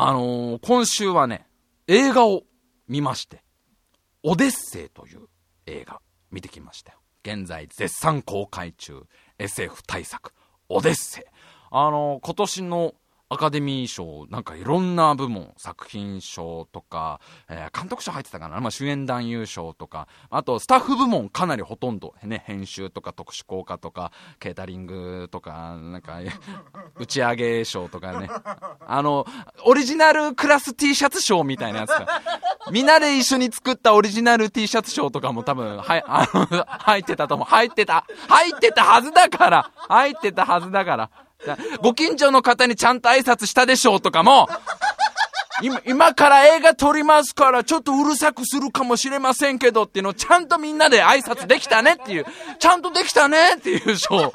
あのー、今週はね、映画を見まして、オデッセイという映画見てきましたよ。現在絶賛公開中 SF 大作、オデッセイ。あのー、今年のアカデミー賞、なんかいろんな部門、作品賞とか、えー、監督賞入ってたかな、まあ、主演男優賞とか、あとスタッフ部門かなりほとんど、ね、編集とか特殊効果とか、ケータリングとか、なんか、打ち上げ賞とかね、あの、オリジナルクラス T シャツ賞みたいなやつが、みんなで一緒に作ったオリジナル T シャツ賞とかも多分、はい、あの、入ってたと思う。入ってた入ってたはずだから入ってたはずだから。ご近所の方にちゃんと挨拶したでしょうとかも、今、今から映画撮りますから、ちょっとうるさくするかもしれませんけどっていうのをちゃんとみんなで挨拶できたねっていう、ちゃんとできたねっていう賞。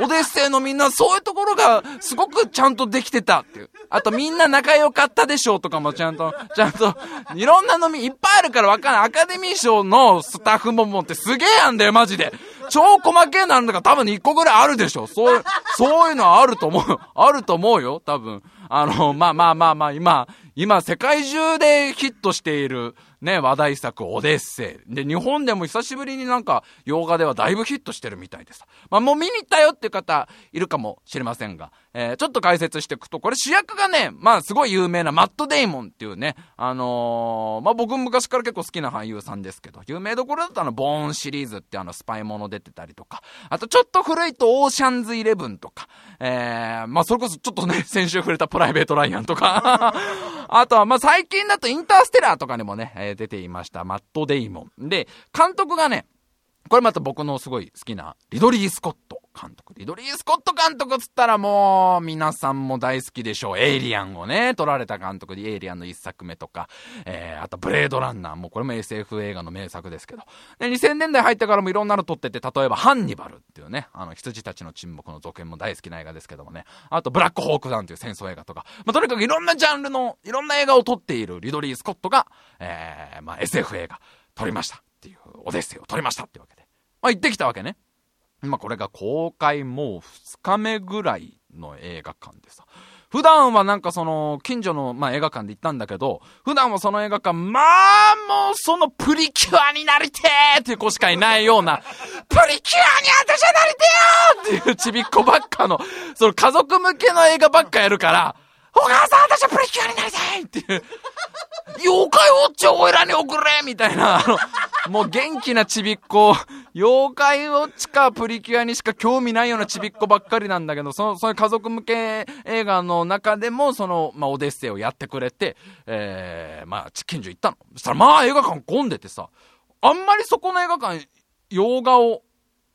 オデッセイのみんな、そういうところが、すごくちゃんとできてたっていう。あと、みんな仲良かったでしょうとかもちゃんと、ちゃんと、いろんな飲みいっぱいあるからわかんない。アカデミー賞のスタッフももってすげえやんだよ、マジで。超細けえなんだから多分1個ぐらいあるでしょ。そう、そういうのはあると思う。あると思うよ、多分。あの、まあまあまあまあ、今、今世界中でヒットしている、ね、話題作、オデッセイ。で、日本でも久しぶりになんか、洋画ではだいぶヒットしてるみたいです。まあ、もう見に行ったよっていう方、いるかもしれませんが、えー、ちょっと解説していくと、これ主役がね、まあ、すごい有名なマット・デイモンっていうね、あのー、まあ、僕昔から結構好きな俳優さんですけど、有名どころだとあの、ボーンシリーズってあの、スパイもの出てたりとか、あとちょっと古いと、オーシャンズ・イレブンとか、えー、まあ、それこそちょっとね、先週触れたプライベート・ライアンとかあとは、まあ、最近だとインターステラーとかにもね、えー、出ていました。マット・デイモン。で、監督がね、これまた僕のすごい好きな、リドリー・スコット監督。リドリー・スコット監督っつったらもう、皆さんも大好きでしょう。エイリアンをね、撮られた監督で、エイリアンの一作目とか、えー、あとブレードランナー、もこれも SF 映画の名作ですけど。で、2000年代入ってからもいろんなの撮ってて、例えばハンニバルっていうね、あの、羊たちの沈黙の続編も大好きな映画ですけどもね。あと、ブラックホークダウンっていう戦争映画とか。まあ、とにかくいろんなジャンルの、いろんな映画を撮っているリドリー・スコットが、えー、まあ、SF 映画撮りましたっていう、オデッセイを撮りましたってわけで。まあ、行ってきたわけね。まあ、これが公開もう2日目ぐらいの映画館でさ。普段はなんかその、近所の、まあ、映画館で行ったんだけど、普段はその映画館、まあ、もうそのプリキュアになりてーっていう子しかいないような、プリキュアに私はなりてよーっていうちびっ子ばっかの、その家族向けの映画ばっかやるから、お母さん私はプリキュアになりたいっていう、妖怪ウォッチをおいらに送れみたいな、あの、もう元気なちびっ子、妖怪ウォッチかプリキュアにしか興味ないようなちびっ子ばっかりなんだけど、その、そういう家族向け映画の中でも、その、まあ、オデッセイをやってくれて、えー、まあ、近所行ったの。そしたら、まあ、映画館混んでてさ、あんまりそこの映画館、洋画を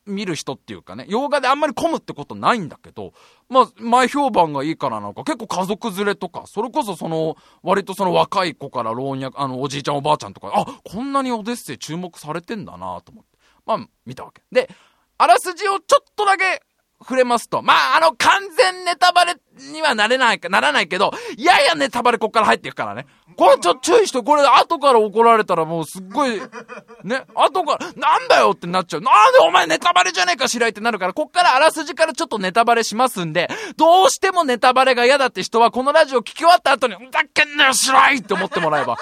見る人っていうかね、洋画であんまり混むってことないんだけど、まあ、前評判がいいからなんか、結構家族連れとか、それこそその、割とその若い子から老若、あの、おじいちゃんおばあちゃんとか、あ、こんなにオデッセイ注目されてんだなと思って。まあ、見たわけ。で、あらすじをちょっとだけ触れますと、まあ、あの、完全ネタバレにはなれないか、ならないけど、ややネタバレこっから入っていくからね。これちょっと注意して、これ後から怒られたらもうすっごい、ね、後から、なんだよってなっちゃう。なんでお前ネタバレじゃねえかしらいってなるから、こっからあらすじからちょっとネタバレしますんで、どうしてもネタバレが嫌だって人は、このラジオ聞き終わった後に、だっけんなよしらいって思ってもらえば。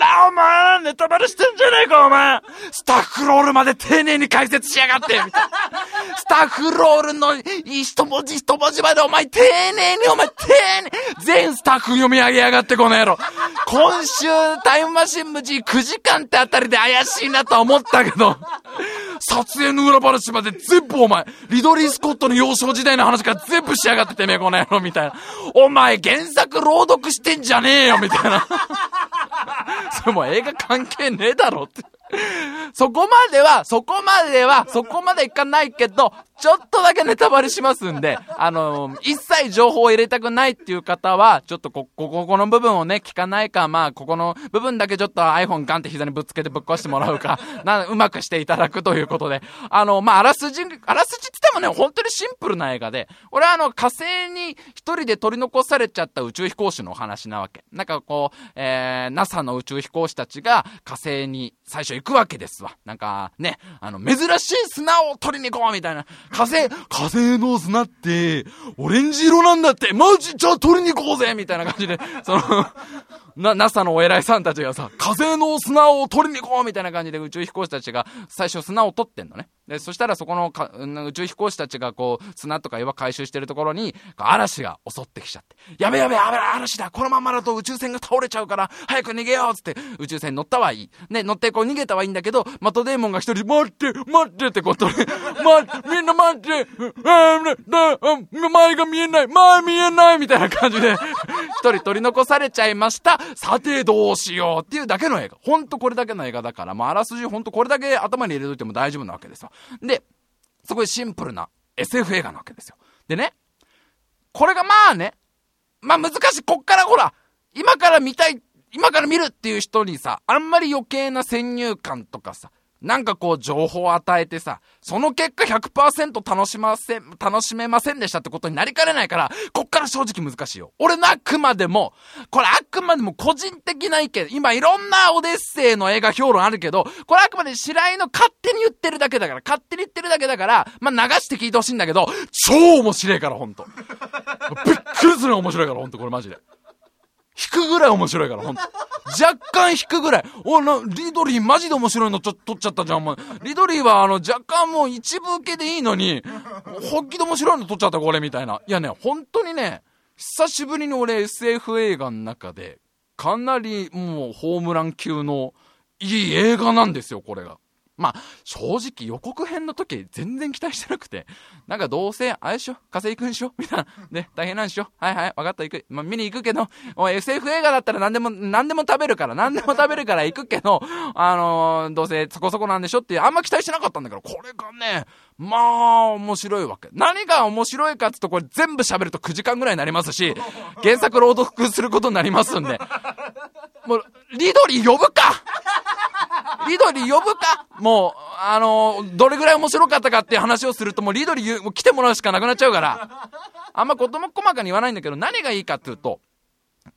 なお前ネタバレしてんじゃねえかお前スタッフロールまで丁寧に解説しやがってみたいな。スタッフロールの一文字一文字までお前丁寧にお前丁寧全スタッフ読み上げやがってこの野郎。今週タイムマシン無事9時間ってあたりで怪しいなとは思ったけど、撮影の裏話まで全部お前、リドリー・スコットの幼少時代の話から全部しやがっててめえこの野郎みたいな。お前原作朗読してんじゃねえよみたいな。それも映画関係ねえだろって。そこまでは、そこまでは、そこまでいかないけど、ちょっとだけネタバレしますんで、あのー、一切情報を入れたくないっていう方は、ちょっとこ、ここ、この部分をね、聞かないか、まあ、ここの部分だけちょっと iPhone ガンって膝にぶっつけてぶっ壊してもらうか、な、うまくしていただくということで、あの、まあ、あらすじ、あらすじって言ってもね、本当にシンプルな映画で、俺はあの、火星に一人で取り残されちゃった宇宙飛行士のお話なわけ。なんかこう、えー、NASA の宇宙飛行士たちが火星に最初行くわけですわ。なんか、ね、あの、珍しい砂を取りに行こうみたいな火星、火星の砂って、オレンジ色なんだって、マジじゃあ取りに行こうぜみたいな感じで、その、な、NASA のお偉いさんたちがさ、火星の砂を取りに行こうみたいな感じで宇宙飛行士たちが最初砂を取ってんのね。で、そしたらそこのか宇宙飛行士たちがこう、砂とか岩回収してるところに、嵐が襲ってきちゃって、やべやべやべ嵐だこのままだと宇宙船が倒れちゃうから、早く逃げようつって宇宙船乗ったはいい。ね、乗ってこう逃げたはいいんだけど、マトデーモンが一人、待って待ってってことで、待ってみんな待って前が見えない前見えないみたいな感じで、一人取り残されちゃいました。さてどうしようっていうだけの映画。ほんとこれだけの映画だから、まあ、あらすじほんとこれだけ頭に入れといても大丈夫なわけですよ。で、すごいシンプルな SF 映画なわけですよ。でね、これがまあね、まあ難しい。こっからほら、今から見たい、今から見るっていう人にさ、あんまり余計な先入観とかさ、なんかこう情報を与えてさ、その結果100%楽しませ、楽しめませんでしたってことになりかねないから、こっから正直難しいよ。俺のあくまでも、これあくまでも個人的な意見、今いろんなオデッセイの映画評論あるけど、これあくまで白井の勝手に言ってるだけだから、勝手に言ってるだけだから、まあ、流して聞いてほしいんだけど、超面白いからほんと。びっくりする面白いからほんと、これマジで。引くぐらい面白いから、ほんと。若干引くぐらい。おな、リドリーマジで面白いのちょ、撮っちゃったじゃん、お前。リドリーはあの、若干もう一部受けでいいのに、本気で面白いの撮っちゃった、これ、みたいな。いやね、本当にね、久しぶりに俺 SF 映画の中で、かなりもうホームラン級のいい映画なんですよ、これが。まあ、正直予告編の時全然期待してなくて、なんかどうせ、あれしょ火星行くんしょみたいな。ね、大変なんしょはいはい、わかった行く。まあ、見に行くけど、おい、SF 映画だったら何でも、何でも食べるから、何でも食べるから行くけど、あのー、どうせそこそこなんでしょっていう、あんま期待してなかったんだけど、これがね、まあ、面白いわけ。何が面白いかって言うと、これ全部喋ると9時間ぐらいになりますし、原作朗読することになりますんで。もう、リドリー呼ぶかリドリー呼ぶかもう、あのー、どれぐらい面白かったかっていう話をすると、もうリドリーもう来てもらうしかなくなっちゃうから、あんま事も細かに言わないんだけど、何がいいかっていうと、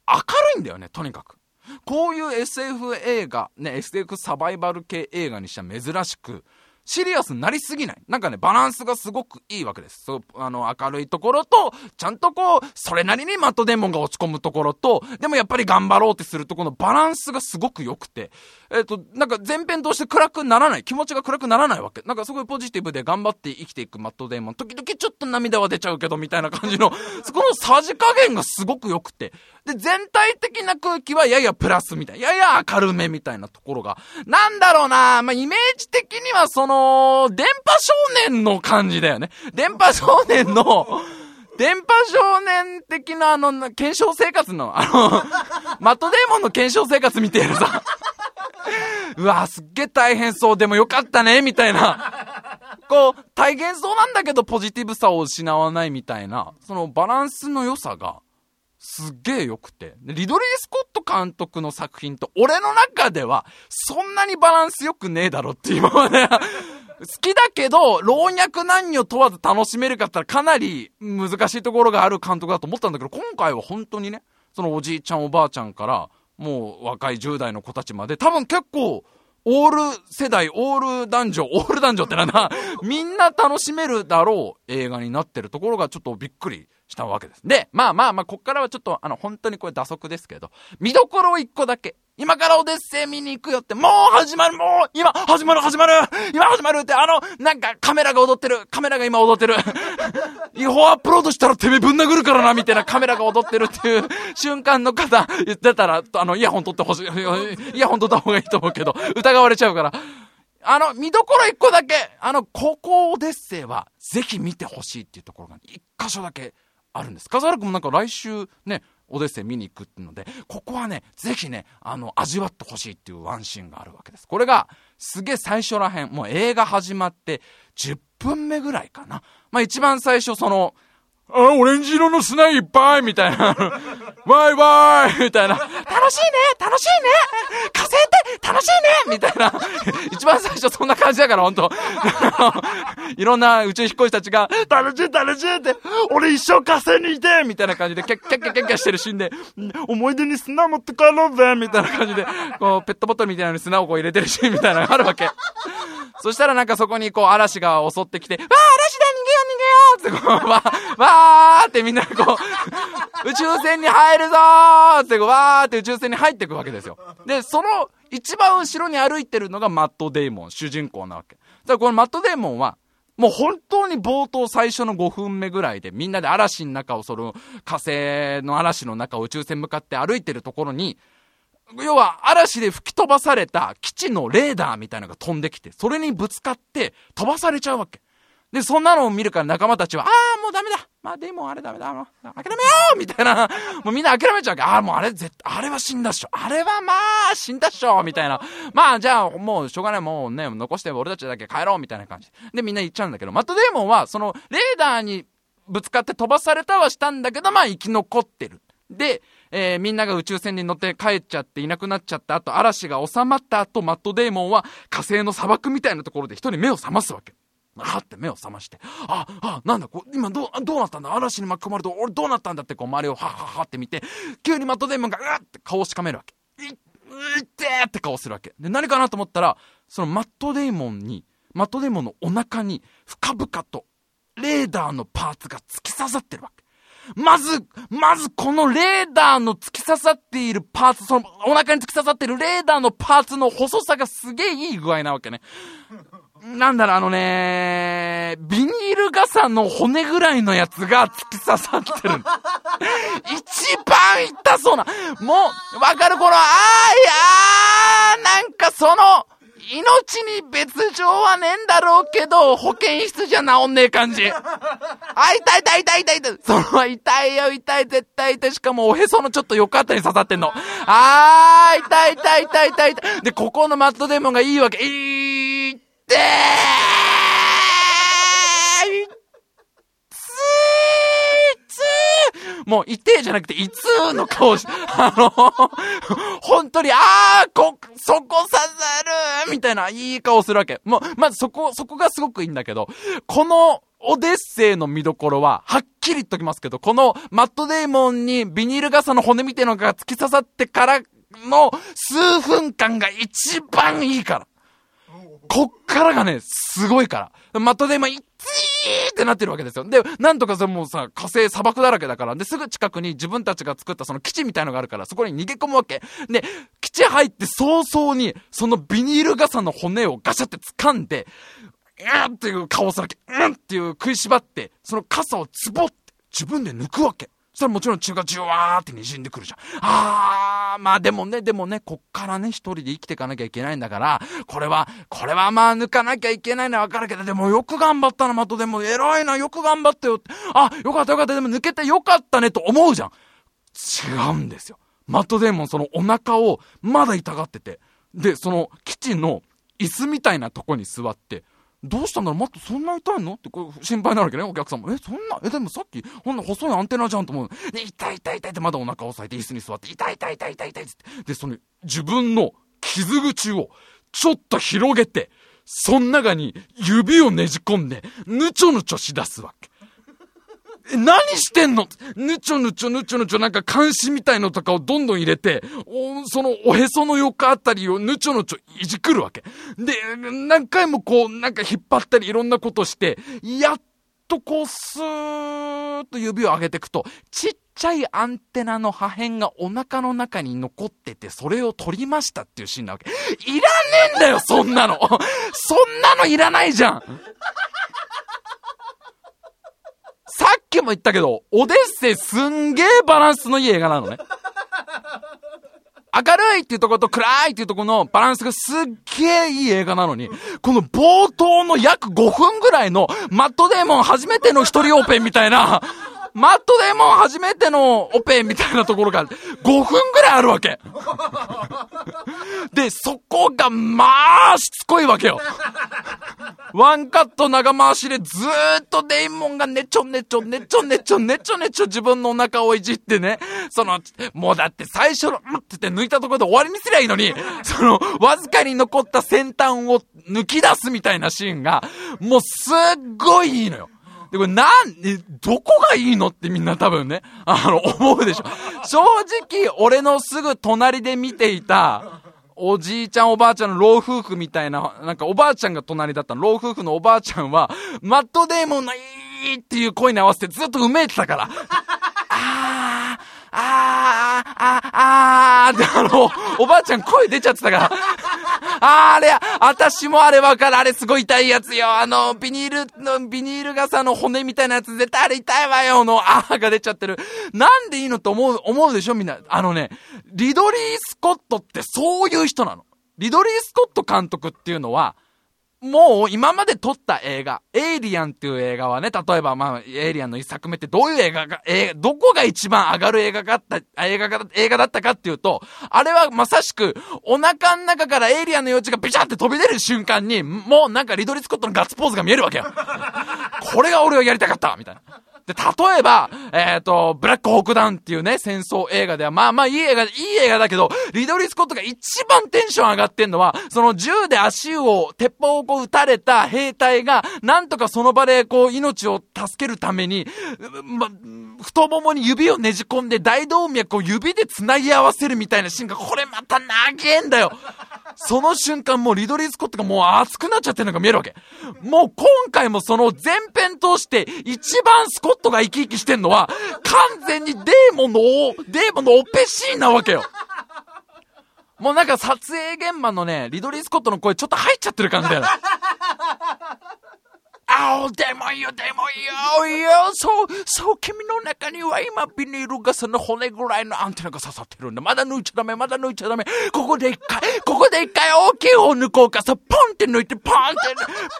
明るいんだよね、とにかく。こういう SF 映画、ね、SF サバイバル系映画にしては珍しく、シリアスになりすぎない。なんかね、バランスがすごくいいわけです。そう、あの、明るいところと、ちゃんとこう、それなりにマットデーモンが落ち込むところと、でもやっぱり頑張ろうってするとこのバランスがすごく良くて、えっ、ー、と、なんか前編として暗くならない。気持ちが暗くならないわけ。なんかすごいポジティブで頑張って生きていくマットデーモン。時々ちょっと涙は出ちゃうけど、みたいな感じの、そこのさじ加減がすごく良くて。で、全体的な空気はややプラスみたいな。やや明るめみたいなところが。なんだろうなまあ、イメージ的にはその、電波少年の感じだよね。電波少年の、電波少年的なあの、検証生活の、あの、マットデーモンの検証生活見てるさ。うわすっげえ大変そう、でもよかったね、みたいな。こう、大変そうなんだけどポジティブさを失わないみたいな、そのバランスの良さが、すげえ良くて。リドリー・スコット監督の作品と、俺の中では、そんなにバランス良くねえだろって今まで 好きだけど、老若男女問わず楽しめるかったらかなり難しいところがある監督だと思ったんだけど、今回は本当にね、そのおじいちゃんおばあちゃんから、もう若い10代の子たちまで、多分結構、オール世代、オール男女、オール男女ってなんだ、みんな楽しめるだろう映画になってるところがちょっとびっくりしたわけです。で、まあまあまあ、こっからはちょっと、あの、本当にこれ打足ですけど、見どころを一個だけ。今からオデッセイ見に行くよって、もう始まるもう今始まる始まる今始まるって、あの、なんかカメラが踊ってるカメラが今踊ってる 違法アップロードしたらてめえぶん殴るからなみたいなカメラが踊ってるっていう瞬間の方言ってたら、あの、イヤホン取ってほしい。イヤホン取った方がいいと思うけど、疑われちゃうから。あの、見どころ一個だけ、あの、ここオデッセイは、ぜひ見てほしいっていうところが、一箇所だけあるんです。笠原君もなんか来週ね、オデッセイ見に行くっていうので、ここはね、ぜひね、あの、味わってほしいっていうワンシーンがあるわけです。これが、すげえ最初らへん、もう映画始まって10分目ぐらいかな。まあ一番最初その、あ、オレンジ色の砂いっぱいみたいな。わいわいみたいな。楽しいね楽しいね火星って楽しいねみたいな。一番最初そんな感じだから、ほんと。いろんな宇宙飛行士たちが、楽しい楽しいって、俺一生火星にいてみたいな感じで、キャッキャッキャッキャッキャしてるシーンで、思い出に砂持って帰ろうぜみたいな感じで、こう、ペットボトルみたいなのに砂をこう入れてるシーンみたいなのがあるわけ。そしたらなんかそこにこう嵐が襲ってきて、わあ嵐だってこう、わー、わーってみんなこう、宇宙船に入るぞーってこう、わーって宇宙船に入っていくわけですよ。で、その一番後ろに歩いてるのがマット・デイモン、主人公なわけ。だからこのマット・デイモンは、もう本当に冒頭最初の5分目ぐらいでみんなで嵐の中をその火星の嵐の中を宇宙船向かって歩いてるところに、要は嵐で吹き飛ばされた基地のレーダーみたいなのが飛んできて、それにぶつかって飛ばされちゃうわけ。で、そんなのを見るから仲間たちは、ああ、もうダメだまあでもあれダメだもう諦めようみたいな。もうみんな諦めちゃうわけ。ああ、もうあれ絶対、あれは死んだっしょ。あれはまあ、死んだっしょみたいな。まあじゃあ、もうしょうがない。もうね、残して俺たちだけ帰ろうみたいな感じ。で、みんな言っちゃうんだけど、マットデーモンは、その、レーダーにぶつかって飛ばされたはしたんだけど、まあ生き残ってる。で、えー、みんなが宇宙船に乗って帰っちゃっていなくなっちゃった後、嵐が収まった後、マットデーモンは火星の砂漠みたいなところで一人目を覚ますわけ。はって目を覚まして、あ、あ、なんだ、こ今どう、どうなったんだ？嵐に巻き込まれて、俺どうなったんだってこう周りをはっはっはって見て、急にマットデーモンが、うわって顔をしかめるわけ。い、うってーって顔するわけ。で、何かなと思ったら、そのマットデーモンに、マットデーモンのお腹に深々とレーダーのパーツが突き刺さってるわけ。まず、まずこのレーダーの突き刺さっているパーツ、そのお腹に突き刺さってるレーダーのパーツの細さがすげえいい具合なわけね。なんだろう、あのね、ビニール傘の骨ぐらいのやつが突き刺さってる。一番痛そうな。もう、わかるこの、あーいやーなんかその、命に別状はねえんだろうけど、保健室じゃ治んねえ感じ。あ、痛い痛い痛い痛い痛い。その痛いよ痛い絶対痛い。しかもおへそのちょっと横あたりに刺さってんの。あー、痛い痛い痛い痛い痛い。で、ここのマットデーモンがいいわけ。いーってーもう、痛えじゃなくて、いつーの顔し、あの、本当に、あー、こ、そこ刺さるみたいな、いい顔するわけ。もう、まずそこ、そこがすごくいいんだけど、この、オデッセイの見どころは、はっきり言っときますけど、このマットデーモンにビニール傘の骨みたいのが突き刺さってからの数分間が一番いいから。こっからがね、すごいから。マットデーモン、いつーってなってるわけですよ。で、なんとかそれもうさ、火星砂漠だらけだから。で、すぐ近くに自分たちが作ったその基地みたいのがあるから、そこに逃げ込むわけ。で、基地入って早々に、そのビニール傘の骨をガシャって掴んで、うんっていう顔するわけ。うんっていう食いしばって、その傘をズボって自分で抜くわけ。そしたらもちろん血がじゅわーって滲んでくるじゃん。あー、まあでもね、でもね、こっからね、一人で生きていかなきゃいけないんだから、これは、これはまあ抜かなきゃいけないのはわかるけど、でもよく頑張ったな、マトでも偉いな、よく頑張ったよって。あ、よかったよかった、でも抜けてよかったねと思うじゃん。違うんですよ。マットデーモンそのお腹をまだ痛がってて、で、そのキッチンの椅子みたいなとこに座って、どうしたんだろう？もっと、そんな痛いの？ってこう心配なるわけね、お客さんも。え、そんな、え、でもさっき、ほんの細いアンテナじゃんと思う。ね、痛い痛い痛いってまだお腹を押さえて椅子に座って、痛い痛い痛い痛い痛いって。で、その、自分の傷口を、ちょっと広げて、その中に指をねじ込んで、ぬちょぬちょし出すわけ。え、何してんの？ぬちょぬちょぬちょぬちょなんか監視みたいのとかをどんどん入れて、おそのおへその横あたりをぬちょぬちょいじくるわけ。で、何回もこうなんか引っ張ったりいろんなことして、やっとこうスーッと指を上げていくと、ちっちゃいアンテナの破片がお腹の中に残ってて、それを取りましたっていうシーンなわけ。いらねえんだよ、そんなのそんなのいらないじゃんきも言ったけど、オデッセイすんげえバランスのいい映画なのね。明るいっていうところと暗いっていうところのバランスがすっげえいい映画なのに、この冒頭の約5分ぐらいのマットデーモン初めての一人オーペみたいな、マットデーモン初めてのオペみたいなところが5分ぐらいあるわけ。で、そこがまあしつこいわけよ。ワンカット長回しでずーっとデイモンがねちょねちょねちょねちょねちょねちょ自分のお腹をいじってね、その、もうだって最初の、うんって抜いたところで終わりにすりゃいいのに、その、わずかに残った先端を抜き出すみたいなシーンが、もうすっごいいいのよ。で、これなん、え、どこがいいのってみんな多分ね、あの、思うでしょ。正直、俺のすぐ隣で見ていた、おじいちゃんおばあちゃんの老夫婦みたいな、なんかおばあちゃんが隣だったの。老夫婦のおばあちゃんは、マットデーモンのいいっていう声に合わせてずっとうめいてたから。あー、あー、あー、あーってあの、おばあちゃん声出ちゃってたから。あ、あれ、私もあれわかる。あれすごい痛いやつよ。あの、ビニールの、ビニール傘の骨みたいなやつ絶対あれ痛いわよの、あーが出ちゃってる。なんでいいのと思う、思うでしょ？みんな。あのね、リドリー・スコットってそういう人なの。リドリー・スコット監督っていうのは、もう今まで撮った映画、エイリアンっていう映画はね、例えばまあ、エイリアンの一作目ってどういう映画が、えー、どこが一番上がる映画があった、映画が、映画だったかっていうと、あれはまさしく、お腹の中からエイリアンの幼稚がビシャって飛び出る瞬間に、もうなんかリドリー・スコットのガッツポーズが見えるわけよ。これが俺はやりたかったみたいな。で、例えば、えっ、ー、と、ブラックホークダウンっていうね、戦争映画では、まあまあいい映画、いい映画だけど、リドリー・スコットが一番テンション上がってんのは、その銃で足を、鉄砲をこう撃たれた兵隊が、なんとかその場でこう命を助けるために、ま、太ももに指をねじ込んで大動脈を指で繋ぎ合わせるみたいなシーンが、これまた長えんだよその瞬間もうリドリー・スコットがもう熱くなっちゃってるのが見えるわけ。もう今回もその前編通して一番スコットが生き生きしてんのは完全にデーモンの、デーモンのオペシーンなわけよ。もうなんか撮影現場のね、リドリー・スコットの声ちょっと入っちゃってる感じだよ。お、でもよ、でもいいよ、いや、そう、そう、君の中には今ビニール傘の骨ぐらいのアンテナが刺さってるんだ。まだ抜いちゃダメ、まだ抜いちゃダメ。ここで一回、ここで一回大きい方抜こうかさ、ポンって抜いて、ポンって、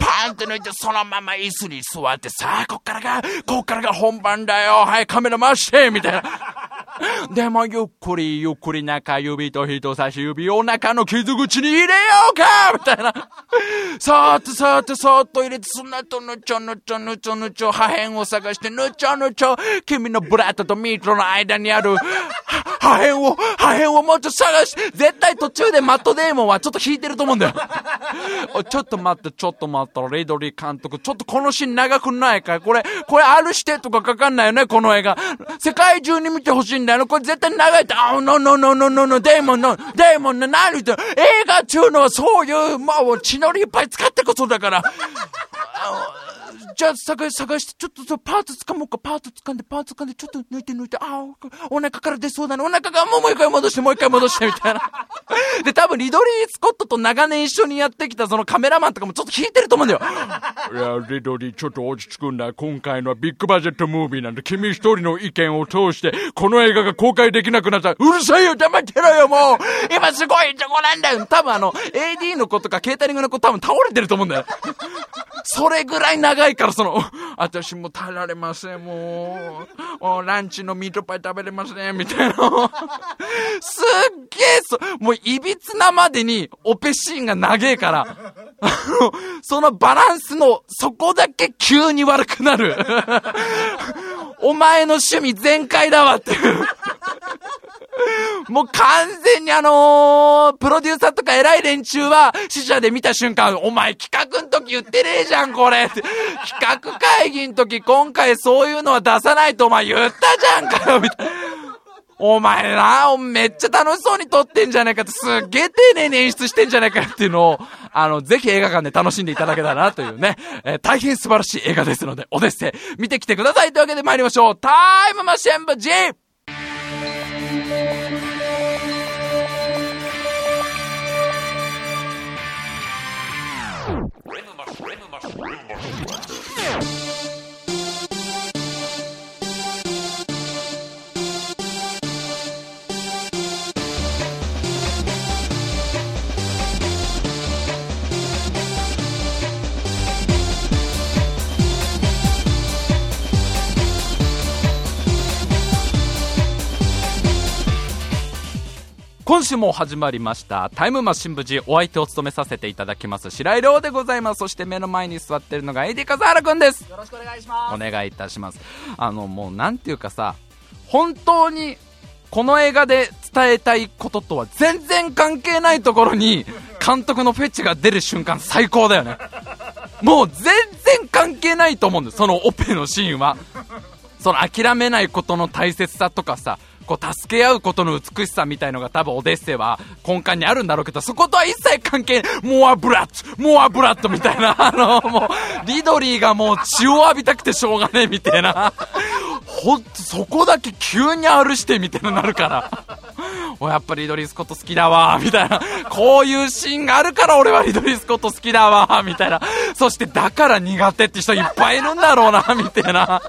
パンって抜いて、そのまま椅子に座ってさあ、こっからが、こっからが本番だよ。はい、カメラ回して、みたいな。でもゆっくりゆっくり中指と人差し指を中の傷口に入れようかみたいな。さーっとさーっとさーっと入れて、その後ぬちょぬちょぬちょぬちょ破片を探して、ぬちょぬちょ君のブラッドとミートの間にある破片を、破片をもうちょっと探し、絶対途中でマットデーモンはちょっと引いてると思うんだよ。ちょっと待って、ちょっと待った、レイドリー監督、ちょっとこのシーン長くないかこれ、これあるしてとかかかんないよね、この映画。世界中に見てほしいんだよね？これ絶対長いって、あ、ノノノノノノ、デーモンの、デーモンの何言って映画中のはそういう、まあ、血のりいっぱい使ってこそだから。fine. じゃあ探し、探して、ちょっとそう、パーツ掴もうか、パーツ掴んで、パーツ掴んで、ちょっと抜いて抜いて、ああ、お腹から出そうだね、お腹がもうもう一回戻して、もう一回戻して、みたいな。で、多分リドリー・スコットと長年一緒にやってきたそのカメラマンとかもちょっと引いてると思うんだよ。いや、リドリーちょっと落ち着くんだ。今回のはビッグバジェットムービーなんで、君一人の意見を通して、この映画が公開できなくなったら、うるさいよ、黙ってろよ、もう今すごいとこなんだよ多分あの、AD の子とかケータリングの子多分倒れてると思うんだよ。それぐらい長いから、その、私も耐えられません、もう、ランチのミートパイ食べれません、みたいな。すっげえ、そ、もう、いびつなまでに、オペシーンが長えから、そのバランスの、そこだけ急に悪くなる。お前の趣味全開だわって。もう完全にあのー、プロデューサーとか偉い連中は、死者で見た瞬間、お前企画の時言ってねえじゃん、これ。企画会議の時、今回そういうのは出さないとお前言ったじゃんかよ、みたいな。お前ら、めっちゃ楽しそうに撮ってんじゃないかって、すっげえ丁寧に演出してんじゃないかっていうのを、あの、ぜひ映画館で楽しんでいただけたらなというね、えー、大変素晴らしい映画ですので、おデッセイ、見てきてくださいというわけで参りましょうタイムマシン部 G! タイムマシン部 G! 今週も始まりました。タイムマシン部時お相手を務めさせていただきます白井亮でございます。そして目の前に座ってるのがエディ笠原くんです。よろしくお願いします。お願いいたします。あのもうなんていうかさ本当にこの映画で伝えたいこととは全然関係ないところに 監督のフェチが出る瞬間最高だよね。もう全然関係ないと思うんです。そのオペのシーンは。その諦めないことの大切さとかさこう助け合うことの美しさみたいのが多分オデッセイは根幹にあるんだろうけど、そことは一切関係モアブラッドモアブラッドみたいな、あの、もう、リドリーがもう血を浴びたくてしょうがねえみたいな、ほんとそこだけ急に R してみたいななるから。やっぱリドリー・スコット好きだわみたいな。こういうシーンがあるから俺はリドリー・スコット好きだわみたいな。そしてだから苦手って人いっぱいいるんだろうなみたいな。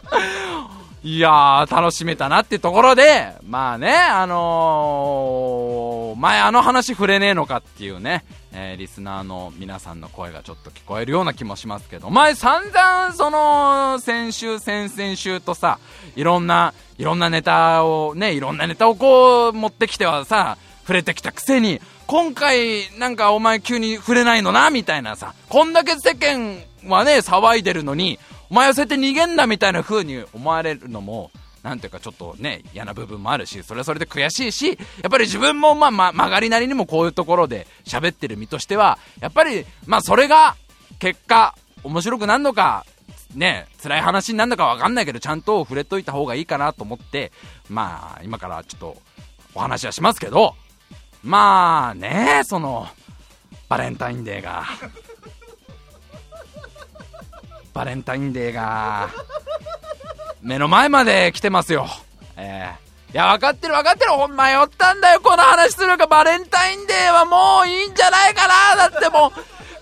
いやー、楽しめたなってところで、まあね、あのー、前あの話触れねえのかっていうね、えー、リスナーの皆さんの声がちょっと聞こえるような気もしますけど、前散々その、先週、先々週とさ、いろんな、いろんなネタをね、いろんなネタをこう持ってきてはさ、触れてきたくせに、今回なんかお前急に触れないのな、みたいなさ、こんだけ世間はね、騒いでるのに、お前はそうやって逃げんだみたいな風に思われるのも、なんていうかちょっとね、嫌な部分もあるし、それはそれで悔しいし、やっぱり自分もまあ、ま、曲がりなりにもこういうところで喋ってる身としては、やっぱり、まあそれが、結果、面白くなるのか、ね、辛い話になるのかわかんないけど、ちゃんと触れといた方がいいかなと思って、まあ、今からちょっと、お話はしますけど、まあね、その、バレンタインデーが、バレンタインデーが、目の前まで来てますよ。えー、いや、分かってる分かってる。ほんま迷ったんだよ、この話するか。バレンタインデーはもういいんじゃないかな。だってもう、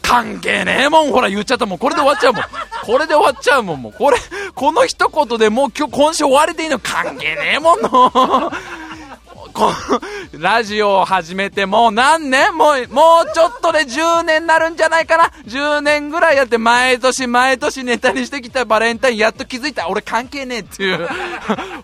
関係ねえもん。ほら、言っちゃったもん。これで終わっちゃうもん。これで終わっちゃうもん。もう、これ、この一言でもう今日、今週終わりでいいの。関係ねえもんの。こラジオを始めてもう何年？もう、もうちょっとで10年になるんじゃないかな ?10 年ぐらいやって毎年毎年ネタにしてきたバレンタインやっと気づいた。俺関係ねえっていう。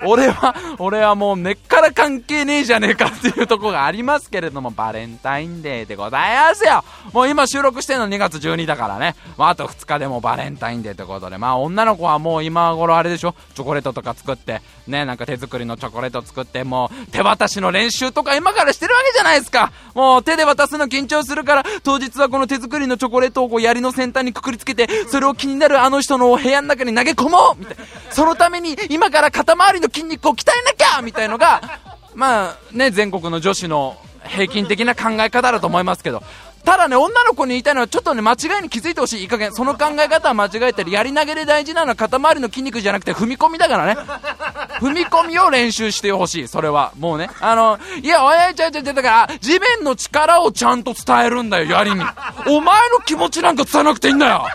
俺は、俺はもう根っから関係ねえじゃねえかっていうとこがありますけれども、バレンタインデーでございますよ。もう今収録してるの2月12だからね。まあ、あと2日でもバレンタインデーってことで、まあ女の子はもう今頃あれでしょ？チョコレートとか作って、ね、なんか手作りのチョコレート作って、もう手渡しの練習とか今からしてるわけじゃないですか。もう手で渡すの緊張するから、当日はこの手作りのチョコレートをこう槍の先端にくくりつけて、それを気になるあの人の部屋の中に投げ込もうみたいな。そのために今から肩周りの筋肉を鍛えなきゃみたいのが、まあね、全国の女子の平均的な考え方だと思いますけど、ただね、女の子に言いたいのは、ちょっとね、間違いに気づいてほしい。いい加減。その考え方は間違えたり、やり投げで大事なのは肩周りの筋肉じゃなくて踏み込みだからね。踏み込みを練習してほしい。それは。もうね。あの、いや、おやいちゃいちゃいだから、地面の力をちゃんと伝えるんだよ、槍に。お前の気持ちなんか伝えなくていいんだよ。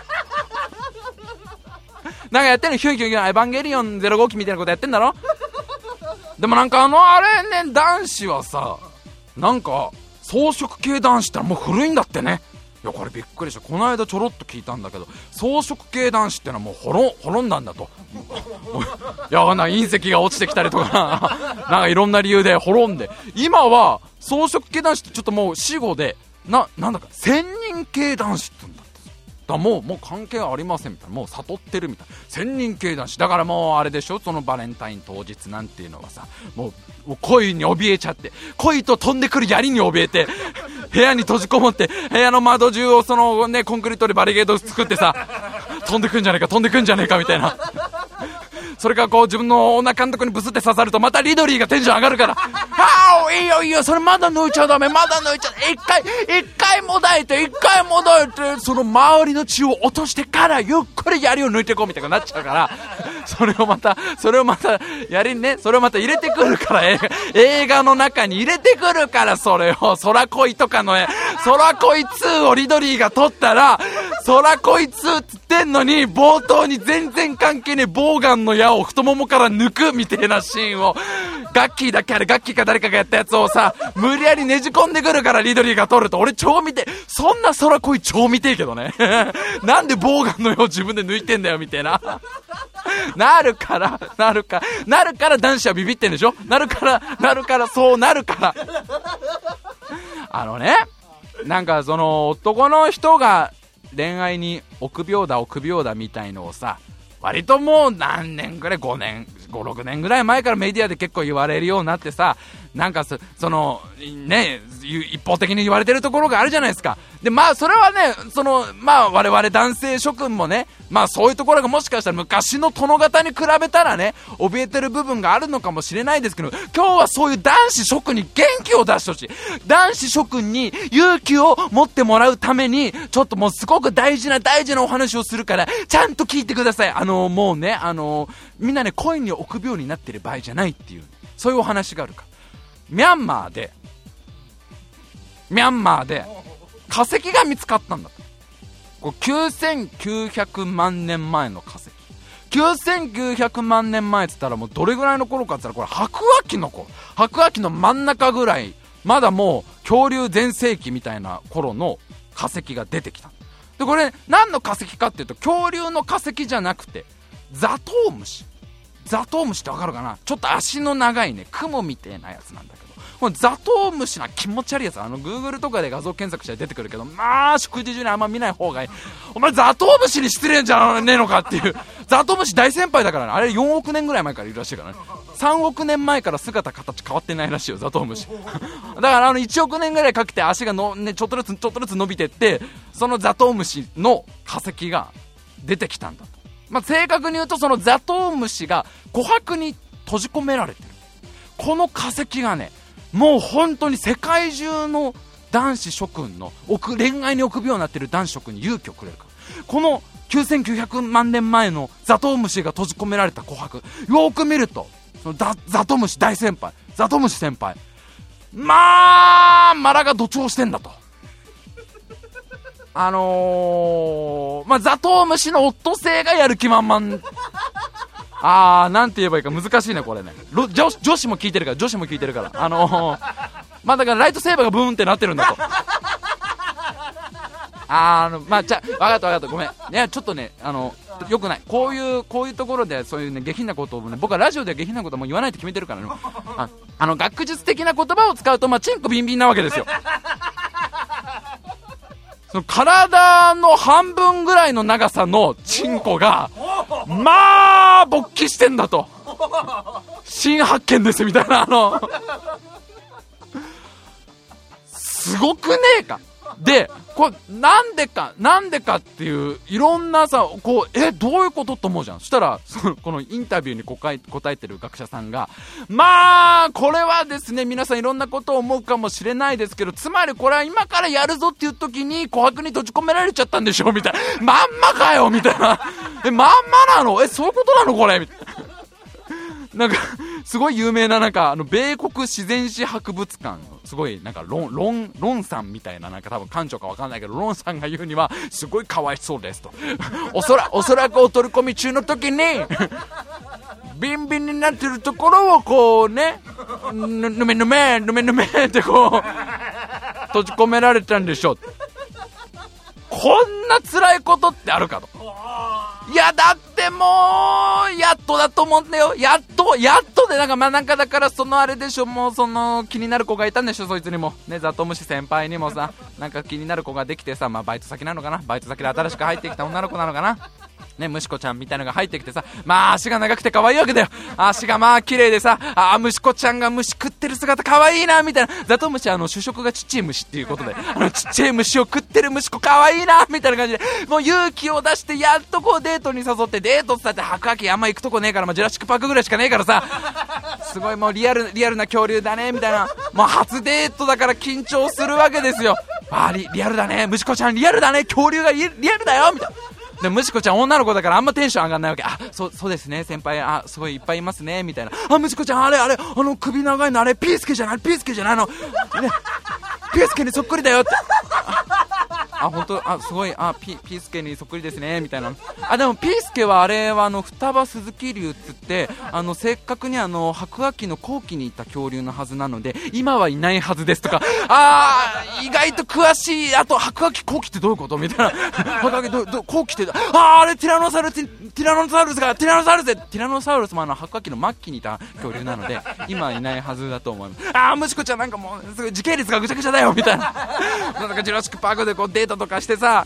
なんかやってんのヒュンヒュンヒュン、エヴァンゲリオン0号機みたいなことやってんだろでもなんかあの、あれね、男子はさ、なんか、装飾系男子ってもう古いんだってね。いやこれびっくりした。この間ちょろっと聞いたんだけど装飾系男子ってのはもう滅滅んだんだと。いやな隕石が落ちてきたりとか なんかいろんな理由で滅んで。今は装飾系男子ってちょっともう死後でななんだか千人系男子ってだもうもう関係ありませんみたいな。もう悟ってるみたいな。千人系男子だからもうあれでしょ？そのバレンタイン当日なんていうのはさ。もうもう恋に怯えちゃって。恋と飛んでくる槍に怯えて。部屋に閉じこもって。部屋の窓中をそのねコンクリートでバリゲード作ってさ。飛んでくんじゃねえか飛んでくんじゃねえかみたいな。それからこう自分のお腹のとこにブスって刺さるとまたリドリーがテンション上がるから、ああ、いいよいいよ、それまだ抜いちゃダメ、まだ抜いちゃ一回、一回もだえて、一回もだえて、その周りの血を落としてからゆっくり槍を抜いていこうみたいになっちゃうから、それをまた、それをまた、槍ね、それをまた入れてくるから、映画映画の中に入れてくるから、それを、空恋とかの絵、空恋2をリドリーが撮ったら、空恋2ってってんのに、冒頭に全然関係ねえボーガンの矢を太ももから抜くみたいなシーンを、ガッキーだっけあれ、ガッキーか誰かがやったやつをさ、無理やりねじ込んでくるからリドリーが撮ると、俺超見て、そんな空恋超見てえけどね。なんでボーガンの矢を自分で抜いてんだよ、みたいな。なるから、なるか、なるから男子はビビってんでしょ？なるから、なるから、そうなるから。あのね、なんかその男の人が恋愛に臆病だ臆病だみたいのをさ、割ともう何年ぐらい、5年、5、6年ぐらい前からメディアで結構言われるようになってさ、なんかそ、の、ね、一方的に言われてるところがあるじゃないですか。で、まあ、それはね、その、まあ、我々男性諸君もね、まあ、そういうところがもしかしたら昔の殿方に比べたらね、怯えてる部分があるのかもしれないですけど、今日はそういう男子諸君に元気を出してほしい。男子諸君に勇気を持ってもらうために、ちょっともうすごく大事な大事なお話をするから、ちゃんと聞いてください。あの、もうね、あの、みんなね、恋に臆病になってる場合じゃないっていう、そういうお話があるか。ミャンマーで、ミャンマーで化石が見つかったんだこれ9900万年前の化石。9900万年前っつったらもうどれぐらいの頃かっつったらこれ白亜紀の頃。白亜紀の真ん中ぐらい、まだもう恐竜全盛期みたいな頃の化石が出てきた。で、これ何の化石かっていうと恐竜の化石じゃなくて、ザトウムシ。ザトウムシってわかるかな？ちょっと足の長いね、雲みたいなやつなんだけど。このザトウムシな気持ち悪いやつ。あの、Google とかで画像検索したら出てくるけど、まあ、祝日中にあんま見ない方がいい。お前ザトウムシに失礼じゃねえのかっていう。ザトウムシ大先輩だからね。あれ4億年ぐらい前からいるらしいからね。3億年前から姿形変わってないらしいよ、ザトウムシ。だからあの、1億年ぐらいかけて足がの、ね、ちょっとずつちょっとずつ伸びてって、そのザトウムシの化石が出てきたんだ。まあ、正確に言うとそのザトウムシが琥珀に閉じ込められてる。この化石がねもう本当に世界中の男子諸君の恋愛に臆病になってる男子諸君に勇気をくれるかこの9900万年前のザトウムシが閉じ込められた琥珀。よく見るとそのザトウムシ大先輩ザトウムシ先輩まあマラが土調してんだと。あのー、まあ、ザトウムシのオットセイがやる気満々。あー、なんて言えばいいか難しいね、これね。女女子も聞いてるから、女子も聞いてるから。あのー、まあ、だからライトセーバーがブーンってなってるんだと。あの、まあ、じゃ、わかったわかった、ごめん。いや、ちょっとね、あの、よくない。こういう、こういうところで、そういうね、下品なことをね、僕はラジオでは下品なことも言わないって決めてるからね。ああの、学術的な言葉を使うと、まあ、チンコビンビンなわけですよ。その体の半分ぐらいの長さのチンコが、まあ、勃起してんだと。新発見ですみたいな、あの、すごくねえか？で、これ、なんでか、なんでかっていう、いろんなさ、こう、え、どういうことと思うじゃん。そしたら、その、このインタビューに答え答えてる学者さんが、まあ、これはですね、皆さんいろんなことを思うかもしれないですけど、つまりこれは今からやるぞっていう時に、琥珀に閉じ込められちゃったんでしょみたいな。まんまかよみたいな。え、まんまなの？え、そういうことなのこれ？みたいな。なんか、すごい有名な、なんか、あの、米国自然史博物館すごい、なんか、ロン、ロン、ロンさんみたいな、なんか多分館長かわかんないけど、ロンさんが言うには、すごいかわいそうですと。おそら、おそらくお取り込み中の時に、ビンビンになってるところを、こうね、ぬ、ぬめぬめ、ぬめぬめってこう、閉じ込められたんでしょう。こんな辛いことってあるかと。いや、だってもう、やっとだと思うんだよ。やっと、やっとで、なんか、ま、なんかだから、そのあれでしょ、もう、その、気になる子がいたんでしょ、そいつにも。ね、ザトムシ先輩にもさ、なんか気になる子ができてさ、まあ、バイト先なのかなバイト先で新しく入ってきた女の子なのかなね、虫子ちゃんみたいなのが入ってきてさ、まあ足が長くて可愛いわけだよ。足がまあ綺麗でさ、ああ、虫子ちゃんが虫食ってる姿可愛いな、みたいな。ザトムシあの主食がちっちゃい虫っていうことで、あのちっちゃい虫を食ってる虫子可愛いな、みたいな感じで、もう勇気を出してやっとこうデートに誘ってデートって言って白亜紀あんま行くとこねえから、まあ、ジュラシックパークぐらいしかねえからさ、すごいもうリアル、リアルな恐竜だね、みたいな。もう初デートだから緊張するわけですよ。あリ、リアルだね、虫子ちゃんリアルだね、恐竜がリアルだよ、みたいな。で、むしこちゃん女の子だからあんまテンション上がんないわけ。あ、そう、そうですね、先輩、あ、すごいいっぱいいますね、みたいな。あ、むしこちゃん、あれ、あれ、あの首長いの、あれ、ピースケじゃない、ピースケじゃないの。ね、ピースケにそっくりだよって。あ本当あすごいあピピースケにそっくりですねみたいな。あでもピースケはあれはあのフタバスズキリュウっつってあの正確にあの白亜紀の後期にいた恐竜のはずなので今はいないはずですとか。あー意外と詳しいあと白亜紀後期ってどういうこと？みたいな。白亜紀どど後期ってあああれティラノサウルスティラノサウルスがティラノサウルスティラノサウルスもあの白亜紀の末期にいた恐竜なので今はいないはずだと思います。ああムシコちゃんなんかもうすごい時系列がぐちゃぐちゃだよみたいな。なんかジュラシックパークでこうデートとかしてさ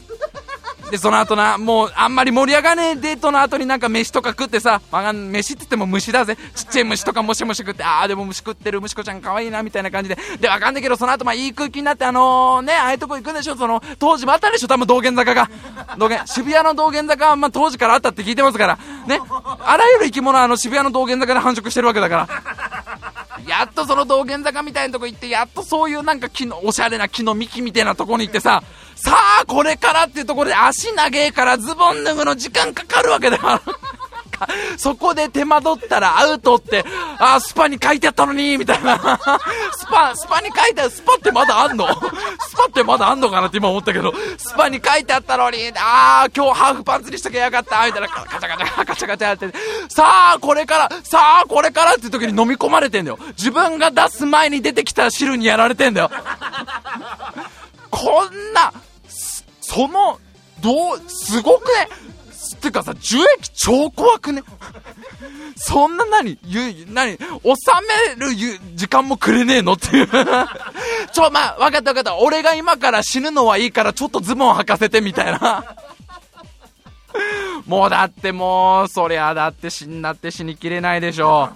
で、その後な、もう、あんまり盛り上がねえデートの後になんか飯とか食ってさ、まあ、飯って言っても虫だぜ。ちっちゃい虫とかもしもし食って、ああ、でも虫食ってる、虫子ちゃん可愛いな、みたいな感じで。で、わかんないけど、その後、まあ、いい空気になって、あのー、ね、ああいうとこ行くんでしょ、その、当時もあったでしょ、多分道玄坂が。道玄、渋谷の道玄坂は、まあ、当時からあったって聞いてますから。ね。あらゆる生き物は、あの、渋谷の道玄坂で繁殖してるわけだから。やっとその道玄坂みたいなとこ行って、やっとそういうなんか木の、おしゃれな木の幹みたいなとこに行ってさ、さあ、これからっていうところで足長えからズボン脱ぐの時間かかるわけだよ。そこで手間取ったらアウトって、あー、 SPA! に書いてあったのに、みたいな。SPA!、SPA! に書いてある、 SPA! ってまだあんの？SPA! ってまだあんのかなって今思ったけど、 SPA! に書いてあったのに、あー、今日ハーフパンツにしときゃよかった、みたいな、カチャカチャ、カチャカチャって、さあ、これから、さあ、これからって時に飲み込まれてんだよ。自分が出す前に出てきた汁にやられてんだよ。こんな、その、どう、すごくね？ってかさ、樹液超怖くね？そんな何？ゆ、何？収めるゆ時間もくれねえのっていう。ちょ、まあ、わかったわかった。俺が今から死ぬのはいいから、ちょっとズボン履かせてみたいな。もうだってもう、そりゃだって死んだって死にきれないでしょ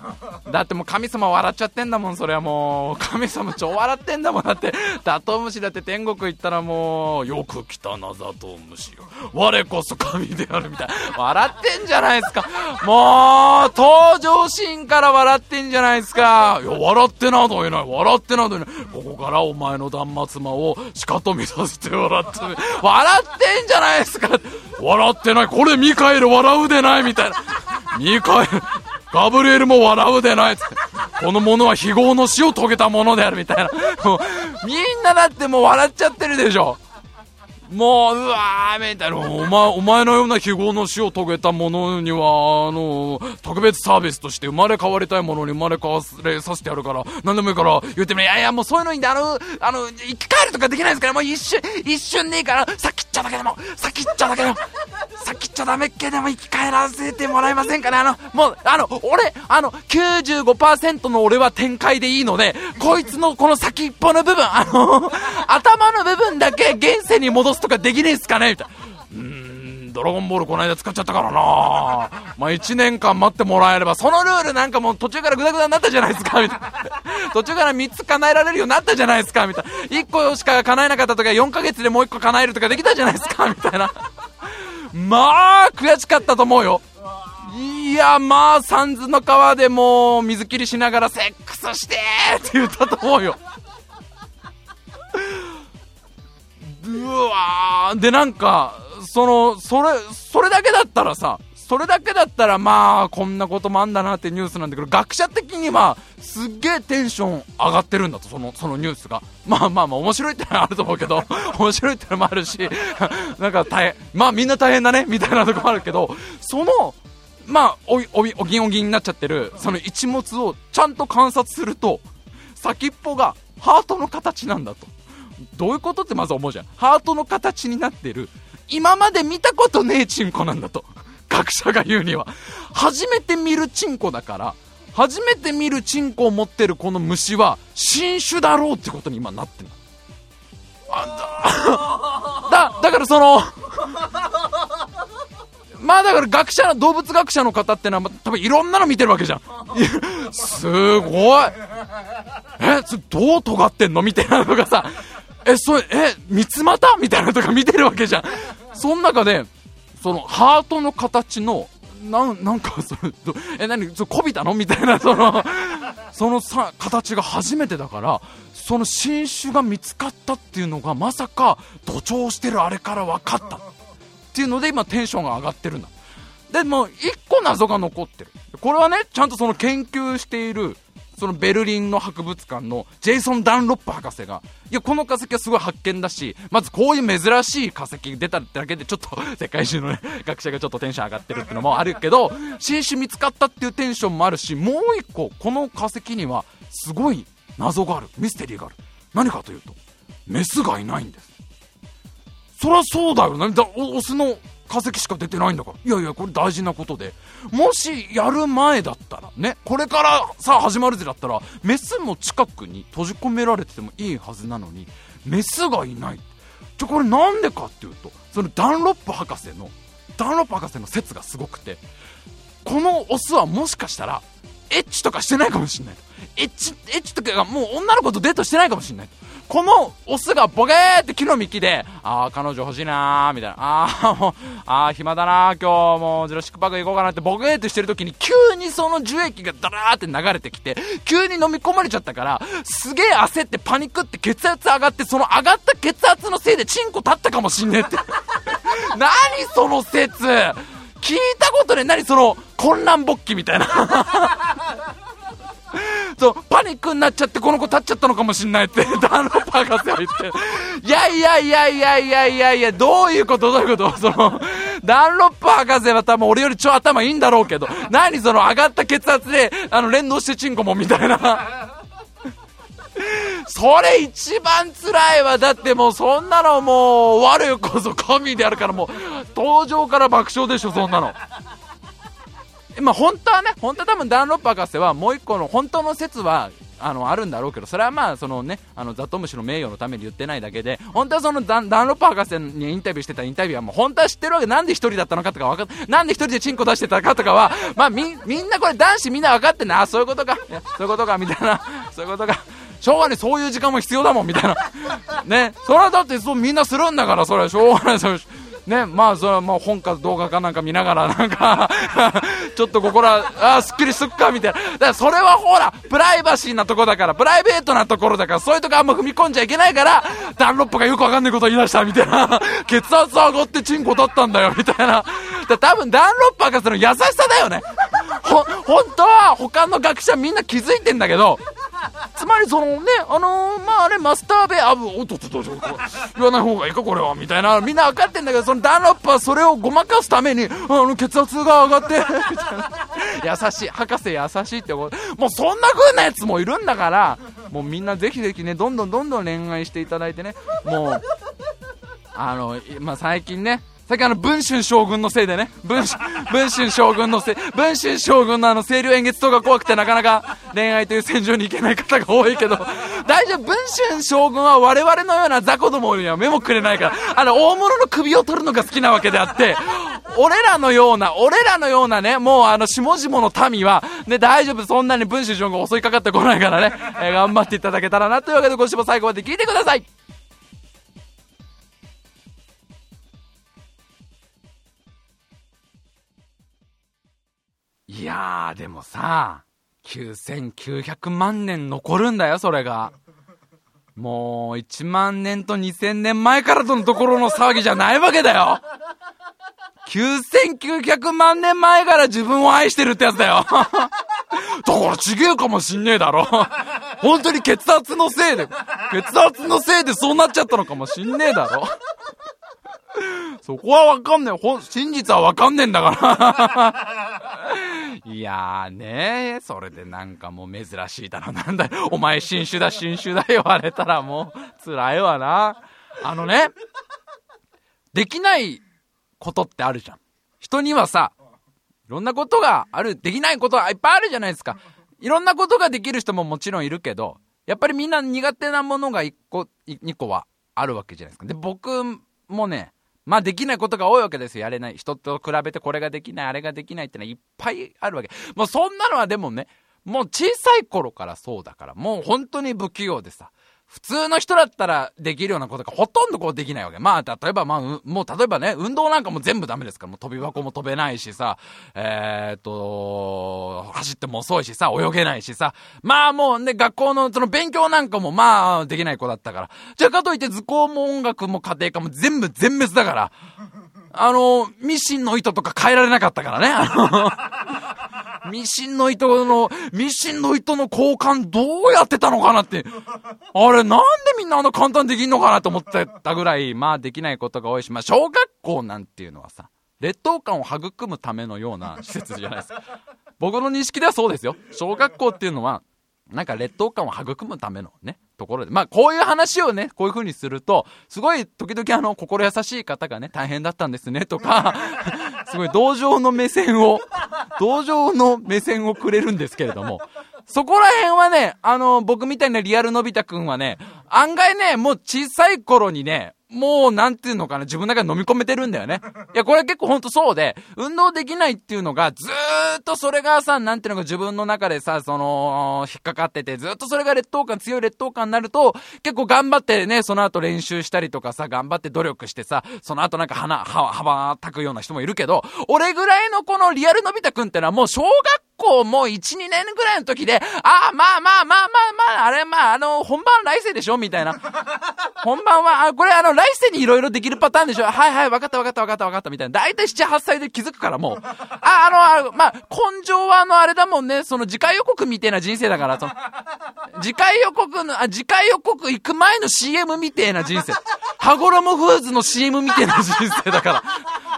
う。だってもう神様笑っちゃってんだもん、それはもう。神様超笑ってんだもん、だって。ザトウムシだって天国行ったらもう、よく来たな、ザトウムシよ。我こそ神であるみたい。笑ってんじゃないですか。もう、登場シーンから笑ってんじゃないですか。いや、笑ってなどいない。笑ってなどいない。ここからお前の断末魔をしかと見させて笑って、笑ってんじゃないですか。笑ってない。これ見ミカエル笑うでないみたいな。ミカエル、ガブリエルも笑うでないって。このものは非業の死を遂げたものであるみたいな。もう、みんなだってもう笑っちゃってるでしょ。もう、うわーみたいな、お前、お前のような非業の死を遂げたものには、あの、特別サービスとして生まれ変わりたいものに生まれ変われさせてやるから、何でもいいから言ってみ。いやいや、もうそういうのいいんで、あの、あの、生き返るとかできないですから、もう一瞬、一瞬でいいから、先っちょだけでも、先っちょだけでも、先っちょダメっけでも生き返らせてもらえませんかね。あの、もう、あの、俺、あの、95%の俺は展開でいいので、こいつのこの先っぽの部分、あの、頭の部分だけ現世に戻すとかできねえっすかね？みたいな。うーん、ドラゴンボールこの間使っちゃったからなまあ1年間待ってもらえれば、そのルールなんかもう途中からグダグダになったじゃないですか？みたいな。途中から3つ叶えられるようになったじゃないですか？みたいな。1個しか叶えなかったとか4ヶ月でもう1個叶えるとかできたじゃないですか？みたいな。まあ、悔しかったと思うよ。いや、まあ、サンズの川でもう水切りしながらセックスしてって言ったと思うよ。うわーで、なんか、その、それ、それだけだったらさ、それだけだったらまあ、こんなこともあんだなってニュースなんだけど、学者的には、すっげえテンション上がってるんだと、その、そのニュースが。まあまあまあ、面白いってのはあると思うけど、面白いってのもあるし、なんか大変、まあみんな大変だね、みたいなとこもあるけど、その、まあ、お、お、おぎんおぎんになっちゃってる、その一物をちゃんと観察すると、先っぽがハートの形なんだと。どういうことってまず思うじゃん。ハートの形になってる、今まで見たことねえチンコなんだと。学者が言うには。初めて見るチンコだから、初めて見るチンコを持ってるこの虫は、新種だろうってことに今なってる。あだ、だ、だからその、まあだから学者の、動物学者の方ってのは、多分いろんなの見てるわけじゃん。すごい。え、それどう尖ってんの？みたいなのがさ、え、それ、え、三つ股？みたいなとか見てるわけじゃん。その中で、その、ハートの形の、なん、なんか、それ、え、何、そこびたの？みたいな、その、そのさ、形が初めてだから、その新種が見つかったっていうのが、まさか、土壌してるあれから分かった。っていうので、今テンションが上がってるんだ。でも、一個謎が残ってる。これはね、ちゃんとその研究している、そのベルリンの博物館のジェイソン・ダンロップ博士が、いや、この化石はすごい発見だし、まずこういう珍しい化石出たってだけで、ちょっと 世界中のね、学者がちょっとテンション上がってるってのもあるけど、新種見つかったっていうテンションもあるし、もう一個、この化石には、すごい謎がある。ミステリーがある。何かというと、メスがいないんです。そりゃそうだよね。だオスの化石しか出てないんだから。いやいや、これ大事なことで。もしやる前だったらね、これからさあ始まるぜだったら、メスも近くに閉じ込められててもいいはずなのに、メスがいない。じゃ、これなんでかっていうと、そのダンロップ博士の、ダンロップ博士の説がすごくて、このオスはもしかしたら、エッチとかしてないかもしれない。エッチ、エッチとかがもう女の子とデートしてないかもしれない。このオスがボケーって木の幹で、ああ、彼女欲しいなー、みたいな。ああ、もう、ああ、暇だなー、今日もうジュラシックパーク行こうかなってボケーってしてる時に、急にその樹液がダラーって流れてきて、急に飲み込まれちゃったから、すげえ焦ってパニックって血圧上がって、その上がった血圧のせいでチンコ立ったかもしんねえって。何その説聞いたことね何その混乱勃起みたいな そうパニックになっちゃってこの子立っちゃったのかもしんないって ダンロッパ博士は言っていやいやいやいやいやいやいやどういうことどういうことそのダンロップ博士は多分俺より超頭いいんだろうけど何その上がった血圧であの連動してチンコもみたいなそれ一番辛いわ。だってもうそんなのもう、我こそ神であるからもう、登場から爆笑でしょ、そんなの。まあ本当はね、本当は多分ダンロップ博士はもう一個の本当の説は、あのあるんだろうけどそれはまあそのねあのザトムシの名誉のために言ってないだけで本当はそのダンダンロップ博士にインタビューしてたインタビューはもう本当は知ってるわけなんで一人だったのかとか分かなんで一人でチンコ出してたかとかは まあみみんなこれ男子みんな分かってんなそういうことか？そういうことか？みたいな。そういうことか？しょうがないそういう時間も必要だもんみたいな。ね？それはだってそうみんなするんだからそれはしょうがない。それね、まあ、それはまあ本か動画かなんか見ながら、なんか ちょっと心は、ああ、すっきりすっか、みたいな。だからそれはほら、プライバシーなとこだから、プライベートなところだから、そういうとこあんま踏み込んじゃいけないから、ダンロップがよくわかんないこと言い出した、みたいな。血圧上がってチンコ立ったんだよ、みたいな。だ多分ダンロップ博士の優しさだよね。ほ、本当は他の学者みんな気づいてんだけど、つまりそのね、あのー、まああれ、マスターベアブ、おっとっとっと、言わない方がいいか、これは、みたいな、みんな分かってんだけど、そのダンロップはそれをごまかすために、あの、血圧が上がって。優しい、博士優しいってもうそんな風なやつもいるんだから、もうみんなぜひぜひね、どんどんどんどん恋愛していただいてね、もう、あの、まあ、最近ね、さっきあの、文春将軍のせいでね、文文春将軍のせい、文春将軍のあの、清流演月とが怖くてなかなか恋愛という戦場に行けない方が多いけど、大丈夫、文春将軍は我々のような雑魚どもには目もくれないから、あの、大物の首を取るのが好きなわけであって、俺らのような、俺らのようなね、もうあの、下々の民は、ね、大丈夫、そんなに文春将軍襲いかかってこないからね、えー、頑張っていただけたらな、というわけで今週も最後まで聞いてください。いやー、でもさ、9900万年残るんだよ、それが。もう、1万年と2000年前からとのところの騒ぎじゃないわけだよ。9900万年前から自分を愛してるってやつだよ。だからちげえかもしんねえだろ。本当に血圧のせいで、血圧のせいでそうなっちゃったのかもしんねえだろ。そこはわかんねえ。ほん、真実はわかんねえんだからいやーねそれでなんかもう珍しいだろ。なんだお前新種だ、新種だ言われたらもう辛いわな。あのね、できないことってあるじゃん。人にはさ、いろんなことがある、できないことはいっぱいあるじゃないですか。いろんなことができる人ももちろんいるけど、やっぱりみんな苦手なものが1個、2個はあるわけじゃないですか。で、僕もね、まあできないことが多いわけですよ。やれない。人と比べてこれができない、あれができないってのはいっぱいあるわけ。もうそんなのはでもね、もう小さい頃からそうだから、もう本当に不器用でさ、普通の人だったらできるようなことがほとんどこうできないわけ。まあ、例えば、まあ、もう例えばね、運動なんかも全部ダメですから、もう飛び箱も飛べないしさ、えー、っと、走っても遅いしさ、泳げないしさ、まあもうね、学校のその勉強なんかもまあできない子だったから。じゃあかといって図工も音楽も家庭科も全部全滅だから。あの、ミシンの糸とか変えられなかったからね。あの ミシンの糸の、ミシンの糸の交換どうやってたのかなって。あれ、なんでみんなあんな簡単できんのかなと思ってたぐらい、まあできないことが多いし、まあ小学校なんていうのはさ、劣等感を育むためのような施設じゃないですか。僕の認識ではそうですよ。小学校っていうのは、なんか劣等感を育むためのね、ところで。まあ、こういう話をね、こういう風にすると、すごい、時々あの、心優しい方がね、大変だったんですね、とか、すごい同情の目線を、同情の目線をくれるんですけれども、そこら辺はね、あの、僕みたいなリアルのび太くんはね、案外ね、もう小さい頃にね、もう、なんていうのかな、自分の中で飲み込めてるんだよね。いや、これ結構ほんとそうで、運動できないっていうのが、ずーっとそれがさ、なんていうのか自分の中でさ、その、引っかかってて、ずっとそれが劣等感、強い劣等感になると、結構頑張ってね、その後練習したりとかさ、頑張って努力してさ、その後なんか鼻、は、羽ばたくような人もいるけど、俺ぐらいのこのリアルのび太くんってのはもう小学校もう1、2年ぐらいの時で、ああ、まあまあまあまあまあ、あれまあ、あの、本番来世でしょ？みたいな。本番は、あ、これあの、来世にいろいろできるパターンでしょ？はいはい、わかったわかったわかったわかったみたいな。だいたい7、8歳で気づくからもう。あ、あの、あまあ、根性はあの、あれだもんね、その次回予告みたいな人生だから、その、次回予告の、あ、次回予告行く前の CM みたいな人生。羽衣フーズの CM みたいな人生だから。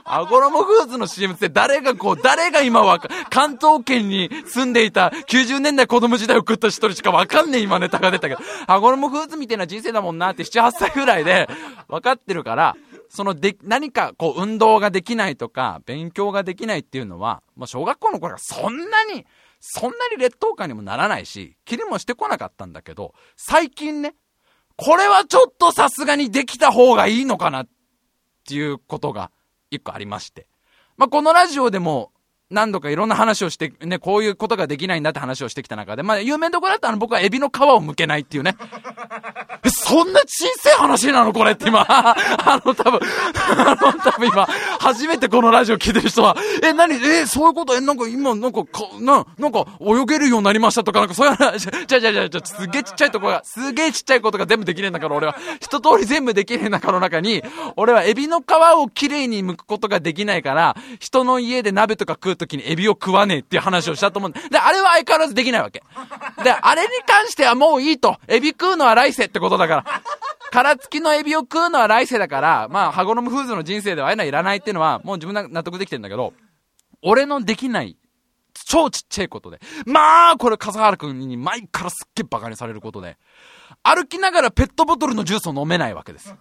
羽衣フーズの CM って誰がこう、誰が今は、関東圏に住んでいた90年代子供時代を送った一人しかわかんねえ今ネタが出たけど、羽衣フーズみたいな人生だもんなって7、8歳ぐらいで分かってるから、そので、何かこう運動ができないとか、勉強ができないっていうのは、まあ小学校の頃からそんなに、そんなに劣等感にもならないし、気にもしてこなかったんだけど、最近ね、これはちょっとさすがにできた方がいいのかなっていうことが一個ありまして。まあ、このラジオでも何度かいろんな話をして、ね、こういうことができないんだって話をしてきた中で、まあ、有名どころだったら僕はエビの皮を剥けないっていうね。え、そんな小さい話なのこれって今。あの、多分、あの、多分今、初めてこのラジオ聞いてる人は、え、何え、そういうこと？え、なんか今、なんか、か、な、なんか、泳げるようになりましたとか、なんかそういう話、じゃじゃじゃじゃ、すげえちっちゃいとこが、すげえちっちゃいことが全部できねえんだから、俺は。一通り全部できねえ中の中に、俺はエビの皮をきれいに剥くことができないから、人の家で鍋とか食うときにエビを食わねえっていう話をしたと思うんで、で、あれは相変わらずできないわけ。で、あれに関してはもういいと。エビ食うのは来世ってことだから。殻付きのエビを食うのは来世だから、まあ、ハゴノムフーズの人生ではああいうのはいらないっていうのは、もう自分が納得できてんだけど、俺のできない、超ちっちゃいことで。まあ、これ笠原くんに前からすっげえ馬鹿にされることで。歩きながらペットボトルのジュースを飲めないわけです。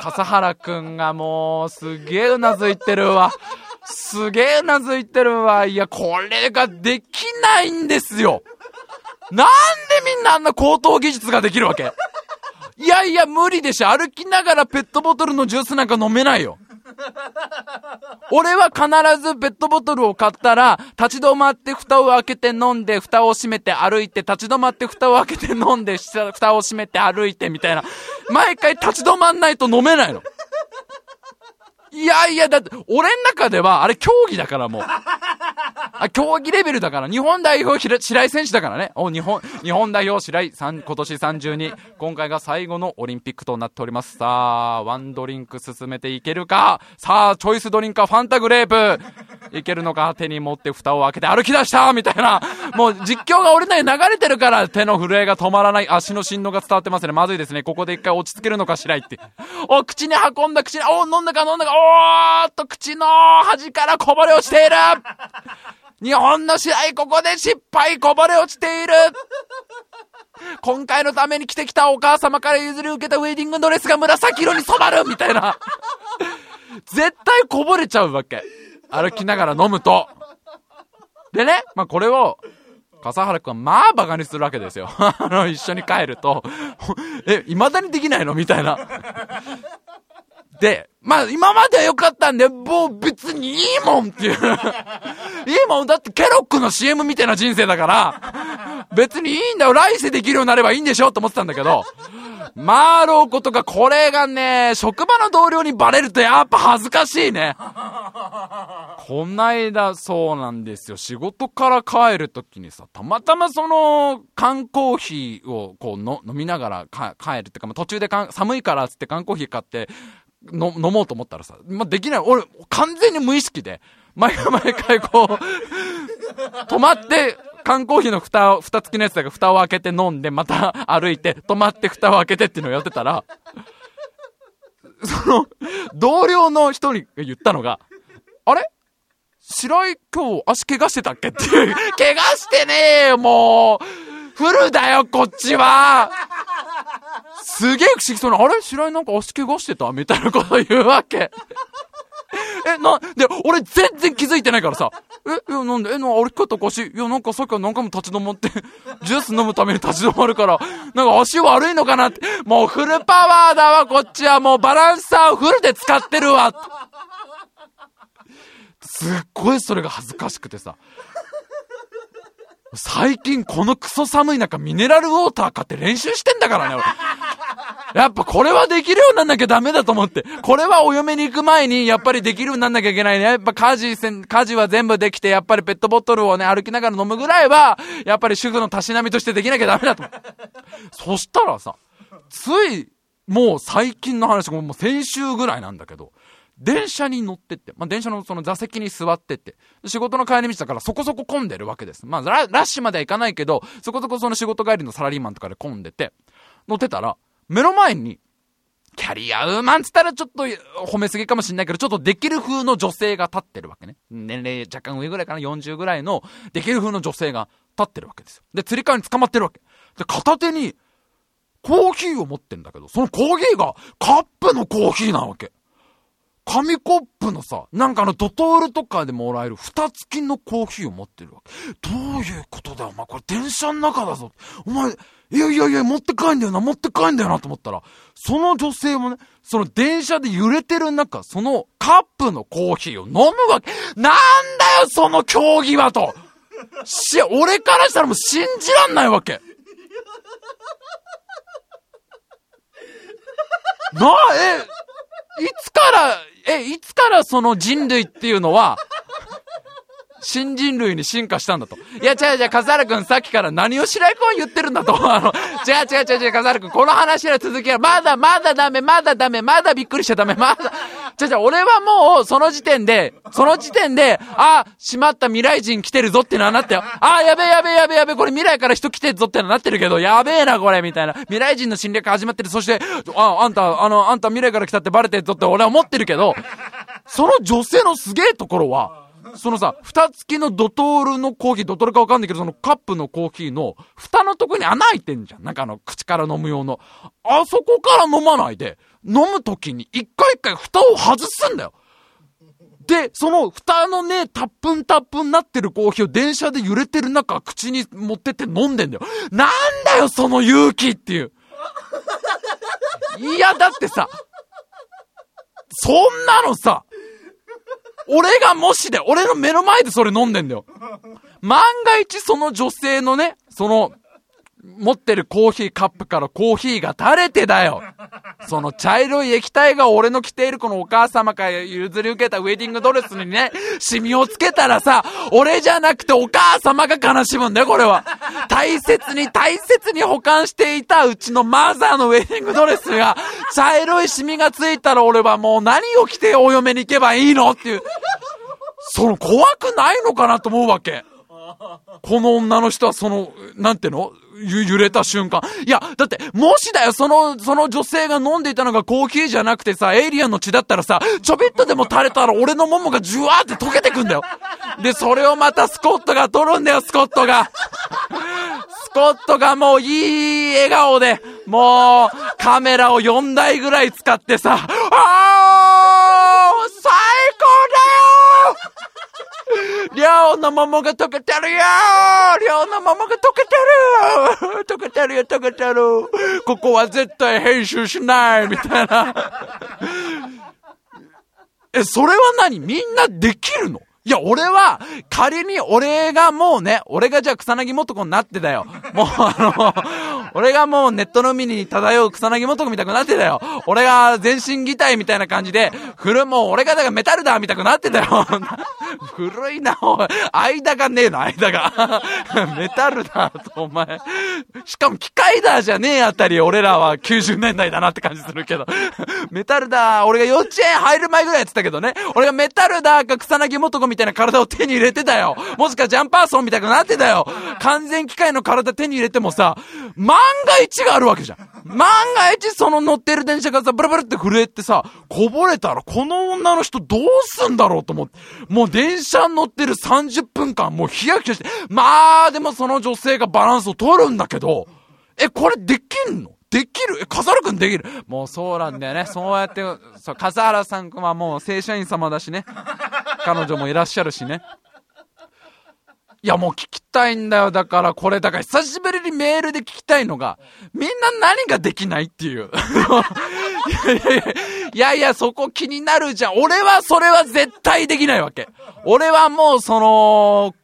笠原くんがもう、すげえうなずいてるわ。すげえなずいてるわ。いや、これができないんですよ。なんでみんなあんな高等技術ができるわけ？いやいや、無理でしょ。歩きながらペットボトルのジュースなんか飲めないよ。俺は必ずペットボトルを買ったら、立ち止まって蓋を開けて飲んで、蓋を閉めて歩いて、立ち止まって蓋を開けて飲んで、蓋を閉めて歩いてみたいな。毎回立ち止まんないと飲めないの。いやいや、だって、俺ん中では、あれ競技だからもう。あ、競技レベルだから、日本代表白井選手だからね。お、日本、日本代表白井さん、今年32。今回が最後のオリンピックとなっております。さあ、ワンドリンク進めていけるか？さあ、チョイスドリンクはファンタグレープ。いけるのか、手に持って蓋を開けて歩き出したみたいな。もう実況が俺の流れてるから、手の震えが止まらない。足の振動が伝わってますね。まずいですね。ここで一回落ち着けるのかしらいって。お、口に運んだ口に、お、飲んだか飲んだか、おーっと口の端からこぼれ落ちている日本の試合ここで失敗こぼれ落ちている 今回のために着てきたお母様から譲り受けたウェディングドレスが紫色に染まるみたいな。絶対こぼれちゃうわけ。歩きながら飲むと。でね、まあ、これを、笠原くんはまあ馬鹿にするわけですよ。あの、一緒に帰ると、え、未だにできないの？みたいな。で、まあ今までは良かったんで、もう別にいいもんっていう。いいもんだってケロックの CM みたいな人生だから、別にいいんだよ。来世できるようになればいいんでしょと思ってたんだけど、マーローことかこれがね、職場の同僚にバレるとやっぱ恥ずかしいね。こないだそうなんですよ。仕事から帰るときにさ、たまたまその缶コーヒーをこうの飲みながら帰るっていうか、途中で寒いからっつって缶コーヒー買って、の、飲もうと思ったらさ、まあ、できない。俺、完全に無意識で、毎回毎回こう、止まって、缶コーヒーの蓋を、蓋付きのやつだから蓋を開けて飲んで、また 歩いて、止まって蓋を開けてっていうのをやってたら、その、同僚の人に言ったのが、あれ？白井今日足怪我してたっけっていう。怪我してねえよ、もうフルだよ、こっちはすげえ不思議そうな、あれ？白井なんか足怪我してた？みたいなこと言うわけ。え、な、で、俺全然気づいてないからさ。え、いや、なんで、え、な、歩き方おかしい。いや、なんかさっきから何回も立ち止まって、ジュース飲むために立ち止まるから、なんか足悪いのかなって。もうフルパワーだわ、こっちは。もうバランサーをフルで使ってるわ。すっごいそれが恥ずかしくてさ。最近このクソ寒い中ミネラルウォーター買って練習してんだからね、俺。やっぱこれはできるようになんなきゃダメだと思って。これはお嫁に行く前に、やっぱりできるようになんなきゃいけないね。やっぱ家事せん、家事は全部できて、やっぱりペットボトルをね、歩きながら飲むぐらいは、やっぱり主婦のたしなみとしてできなきゃダメだと思って。そしたらさ、つい、もう最近の話、もう先週ぐらいなんだけど、電車に乗ってって、まあ、電車のその座席に座ってって、仕事の帰り道だからそこそこ混んでるわけです。まあラ、ッシュまでは行かないけど、そこそこその仕事帰りのサラリーマンとかで混んでて、乗ってたら、目の前に、キャリアウーマンつったらちょっと褒めすぎかもしんないけど、ちょっとできる風の女性が立ってるわけね。年齢若干上ぐらいかな、40ぐらいのできる風の女性が立ってるわけですよ。で、釣り革に捕まってるわけ。で、片手に、コーヒーを持ってんだけど、そのコーヒーがカップのコーヒーなわけ。紙コップのさ、なんかあのドトールとかでもらえる蓋付きのコーヒーを持ってるわけ。どういうことだよ、お前。これ電車の中だぞ。お前、いやいやいや、持って帰んだよな、持って帰んだよなと思ったら、その女性もね、その電車で揺れてる中、そのカップのコーヒーを飲むわけ。なんだよ、その競技はと。し、俺からしたらもう信じらんないわけ。なあ、え、いつから、え、いつからその人類っていうのは、新人類に進化したんだと。いや、違う違う、笠原くんさっきから何を白井君は言ってるんだと。あの、違う違う違う違う、笠原くん、この話の続きは、まだまだダメ、まだダメ、まだびっくりしちゃダメ、まだ、違う違う、俺はもう、その時点で、その時点で、あ、しまった未来人来てるぞってのはなったよ。あ、やべえやべえやべえやべえ、これ未来から人来てるぞってのはなってるけど、やべえな、これ、みたいな。未来人の侵略始まってる。そして、あ、あんた、あの、あんた未来から来たってバレてるぞって俺は思ってるけど、その女性のすげえところは、そのさ、蓋付きのドトールのコーヒー、ドトールかわかんないけど、そのカップのコーヒーの蓋のとこに穴開いてんじゃん。なんかあの、口から飲む用の。あそこから飲まないで、飲むときに一回一回蓋を外すんだよ。で、その蓋のね、タップンタップンなってるコーヒーを電車で揺れてる中、口に持ってって飲んでんだよ。なんだよ、その勇気っていう。いや、だってさ、そんなのさ、俺がもしで、俺の目の前でそれ飲んでんだよ。万が一その女性のね、その、持ってるコーヒーカップからコーヒーが垂れてだよ。その茶色い液体が俺の着ているこのお母様から譲り受けたウェディングドレスにね、シミをつけたらさ、俺じゃなくてお母様が悲しむんだよ、これは。大切に大切に保管していたうちのマザーのウェディングドレスが、茶色いシミがついたら俺はもう何を着てお嫁に行けばいいのっていう。その怖くないのかなと思うわけ。この女の人はその、なんていうの？揺れた瞬間。いや、だって、もしだよ、その、その女性が飲んでいたのがコーヒーじゃなくてさ、エイリアンの血だったらさ、ちょびっとでも垂れたら俺の桃がジュワーって溶けてくんだよ。で、それをまたスコットが取るんだよ、スコットが。スコットがもういい笑顔で、もう、カメラを4台ぐらい使ってさ、あー最高だ 量の桃が溶けてるよ！量の桃が溶けてる溶けてるよ、溶けてる！ここは絶対編集しない！みたいな。え、それは何？みんなできるの？いや、俺は、仮に俺がもうね、俺がじゃあ草薙元子になってだよ。もうあの、俺がもうネットの海に漂う草薙元子みたくなってだよ。俺が全身擬態みたいな感じで、フルもう俺がだからメタルだみたくなってたよ。古いな、おい。間がねえの、間が。メタルだと、お前。しかも機械だじゃねえあたり、俺らは90年代だなって感じするけど。メタルだ俺が幼稚園入る前ぐらいやってたけどね。俺がメタルだか草薙素子みみたいな体を手に入れてたよ。もしかジャンパーソンみたいになってたよ。完全機械の体手に入れてもさ、万が一があるわけじゃん。万が一その乗ってる電車がさ、ブラブラって震えてさ、こぼれたらこの女の人どうすんだろうと思って。もう電車乗ってる30分間もうヒヤヒヤして、まあでもその女性がバランスを取るんだけど、え、これできんの？できる？え、笠原くんできる？もうそうなんだよね。そうやって、そう、笠原さんくんはもう正社員様だしね。彼女もいらっしゃるしね。いやもう聞きたいんだよ。だからこれ、だから久しぶりにメールで聞きたいのが、みんな何ができないっていう。いやいや、そこ気になるじゃん。俺はそれは絶対できないわけ。俺はもうその、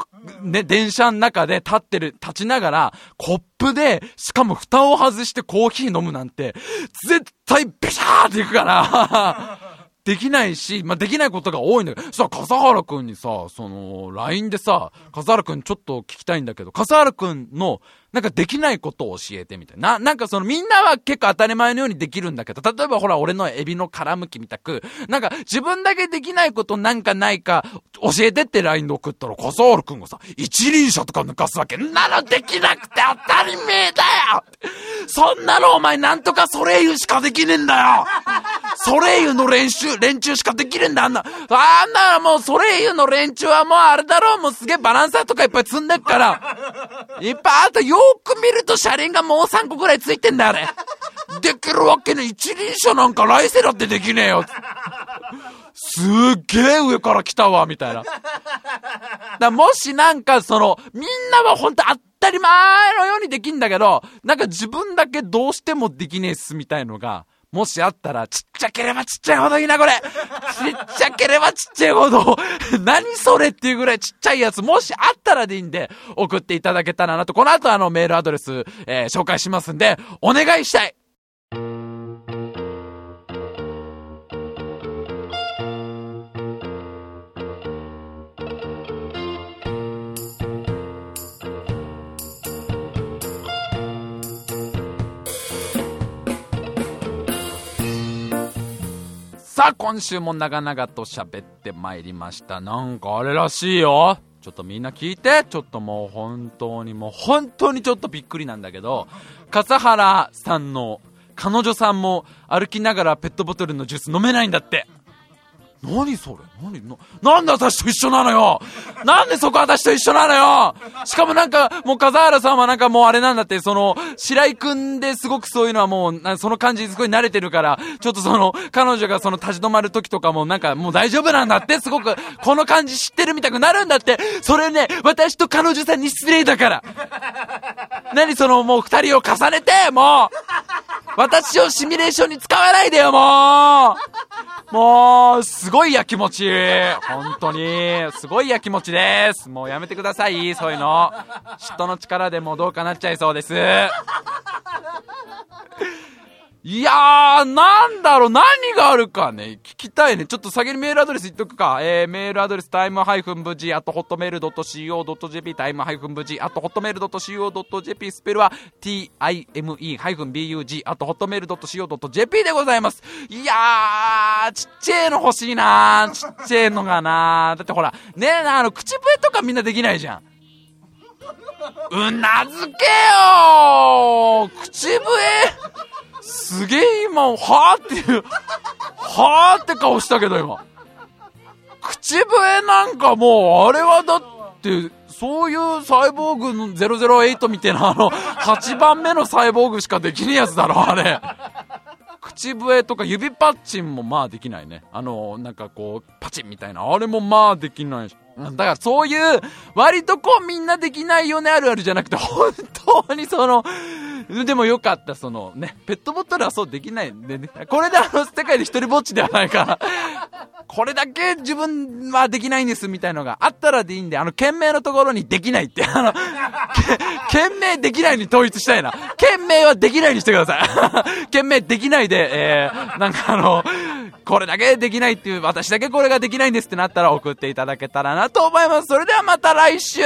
ね、電車の中で立ってる、立ちながら、コップで、しかも蓋を外してコーヒー飲むなんて、絶対ビシャーっていくから、できないし、まあ、できないことが多いんだけど、そしたら笠原くんにさ、その、LINE でさ、笠原くんちょっと聞きたいんだけど、笠原くんのなんかできないことを教えてみたいな。なんかそのみんなは結構当たり前のようにできるんだけど、例えばほら俺のエビの殻むきみたく、なんか自分だけできないことなんかないか教えてって LINE で送ったら、コソール君がさ、一輪車とか抜かすわけ。なのできなくて当たり前だよそんなのお前なんとかソレイユしかできねえんだよソレイユの練習、連中しかできねえんだ、あんな。あんなもうソレイユの連中はもうあれだろう、もうすげえバランサーとかいっぱい積んでっから、いっぱいあとよく見ると車輪がもう3個ぐらいついてんだ、あれ。できるわけね一輪車なんか来世だってできねえよ。すっげえ上から来たわ、みたいな。だもしなんかその、みんなは本当当たり前のようにできんだけど、なんか自分だけどうしてもできねえっすみたいのが、もしあったら、ちっちゃければちっちゃいほどいいな、これ。ちっちゃければちっちゃいほど、何それっていうぐらいちっちゃいやつ、もしあったらでいいんで、送っていただけたらなと、この後あのメールアドレス、えー、紹介しますんで、お願いしたい。さあ、今週も長々と喋ってまいりました。なんかあれらしいよ。ちょっとみんな聞いて。ちょっともう本当にもう本当にちょっとびっくりなんだけど、笠原さんの彼女さんも歩きながらペットボトルのジュース飲めないんだって。何それ？何？の、なんで私と一緒なのよ？なんでそこ私と一緒なのよ？しかもなんか、もう笠原さんはなんかもうあれなんだって、その、白井くんですごくそういうのはもう、その感じにすごい慣れてるから、ちょっとその、彼女がその立ち止まる時とかもなんかもう大丈夫なんだって、すごく、この感じ知ってるみたくなるんだって、それね、私と彼女さんに失礼だから。何そのもう二人を重ねて、もう。私をシミュレーションに使わないでよ、もう。もう、すごいやきもち。本当に。すごいやきもちです。もうやめてください、そういうの。嫉妬の力でもどうかなっちゃいそうです。いやー、なんだろう、何があるかね、聞きたいね。ちょっと先にメールアドレス言っとくか。えー、メールアドレス、タイムハイフン無事、あと、ホットメール .co.jp、タイムハイフン無事、あと、ホットメール .co.jp、スペルは、time ハイフン bug、あと、ホットメール .co.jp でございます。いやー、ちっちゃいの欲しいなーちっちゃいのがなーだってほら、ね、あの、口笛とかみんなできないじゃん。うなずけよー口笛すげえ今、はぁっていう、はぁって顔したけど今。口笛なんかもう、あれはだって、そういうサイボーグの008みたいなあの、8番目のサイボーグしかできねえやつだろ、あれ。口笛とか指パッチンもまあできないね。あの、なんかこう、パチンみたいな。あれもまあできないし。だからそういう、割とこうみんなできないよねあるあるじゃなくて、本当にその、でもよかった、そのね、ペットボトルはそうできないんでね。これであの、世界で一人ぼっちではないから、これだけ自分はできないんですみたいのがあったらでいいんで、あの、懸命のところにできないって、あの、懸命できないに統一したいな。懸命はできないにしてください。懸命できないで、えー、なんかあの、これだけできないっていう、私だけこれができないんですってなったら送っていただけたらなと思います。それではまた来週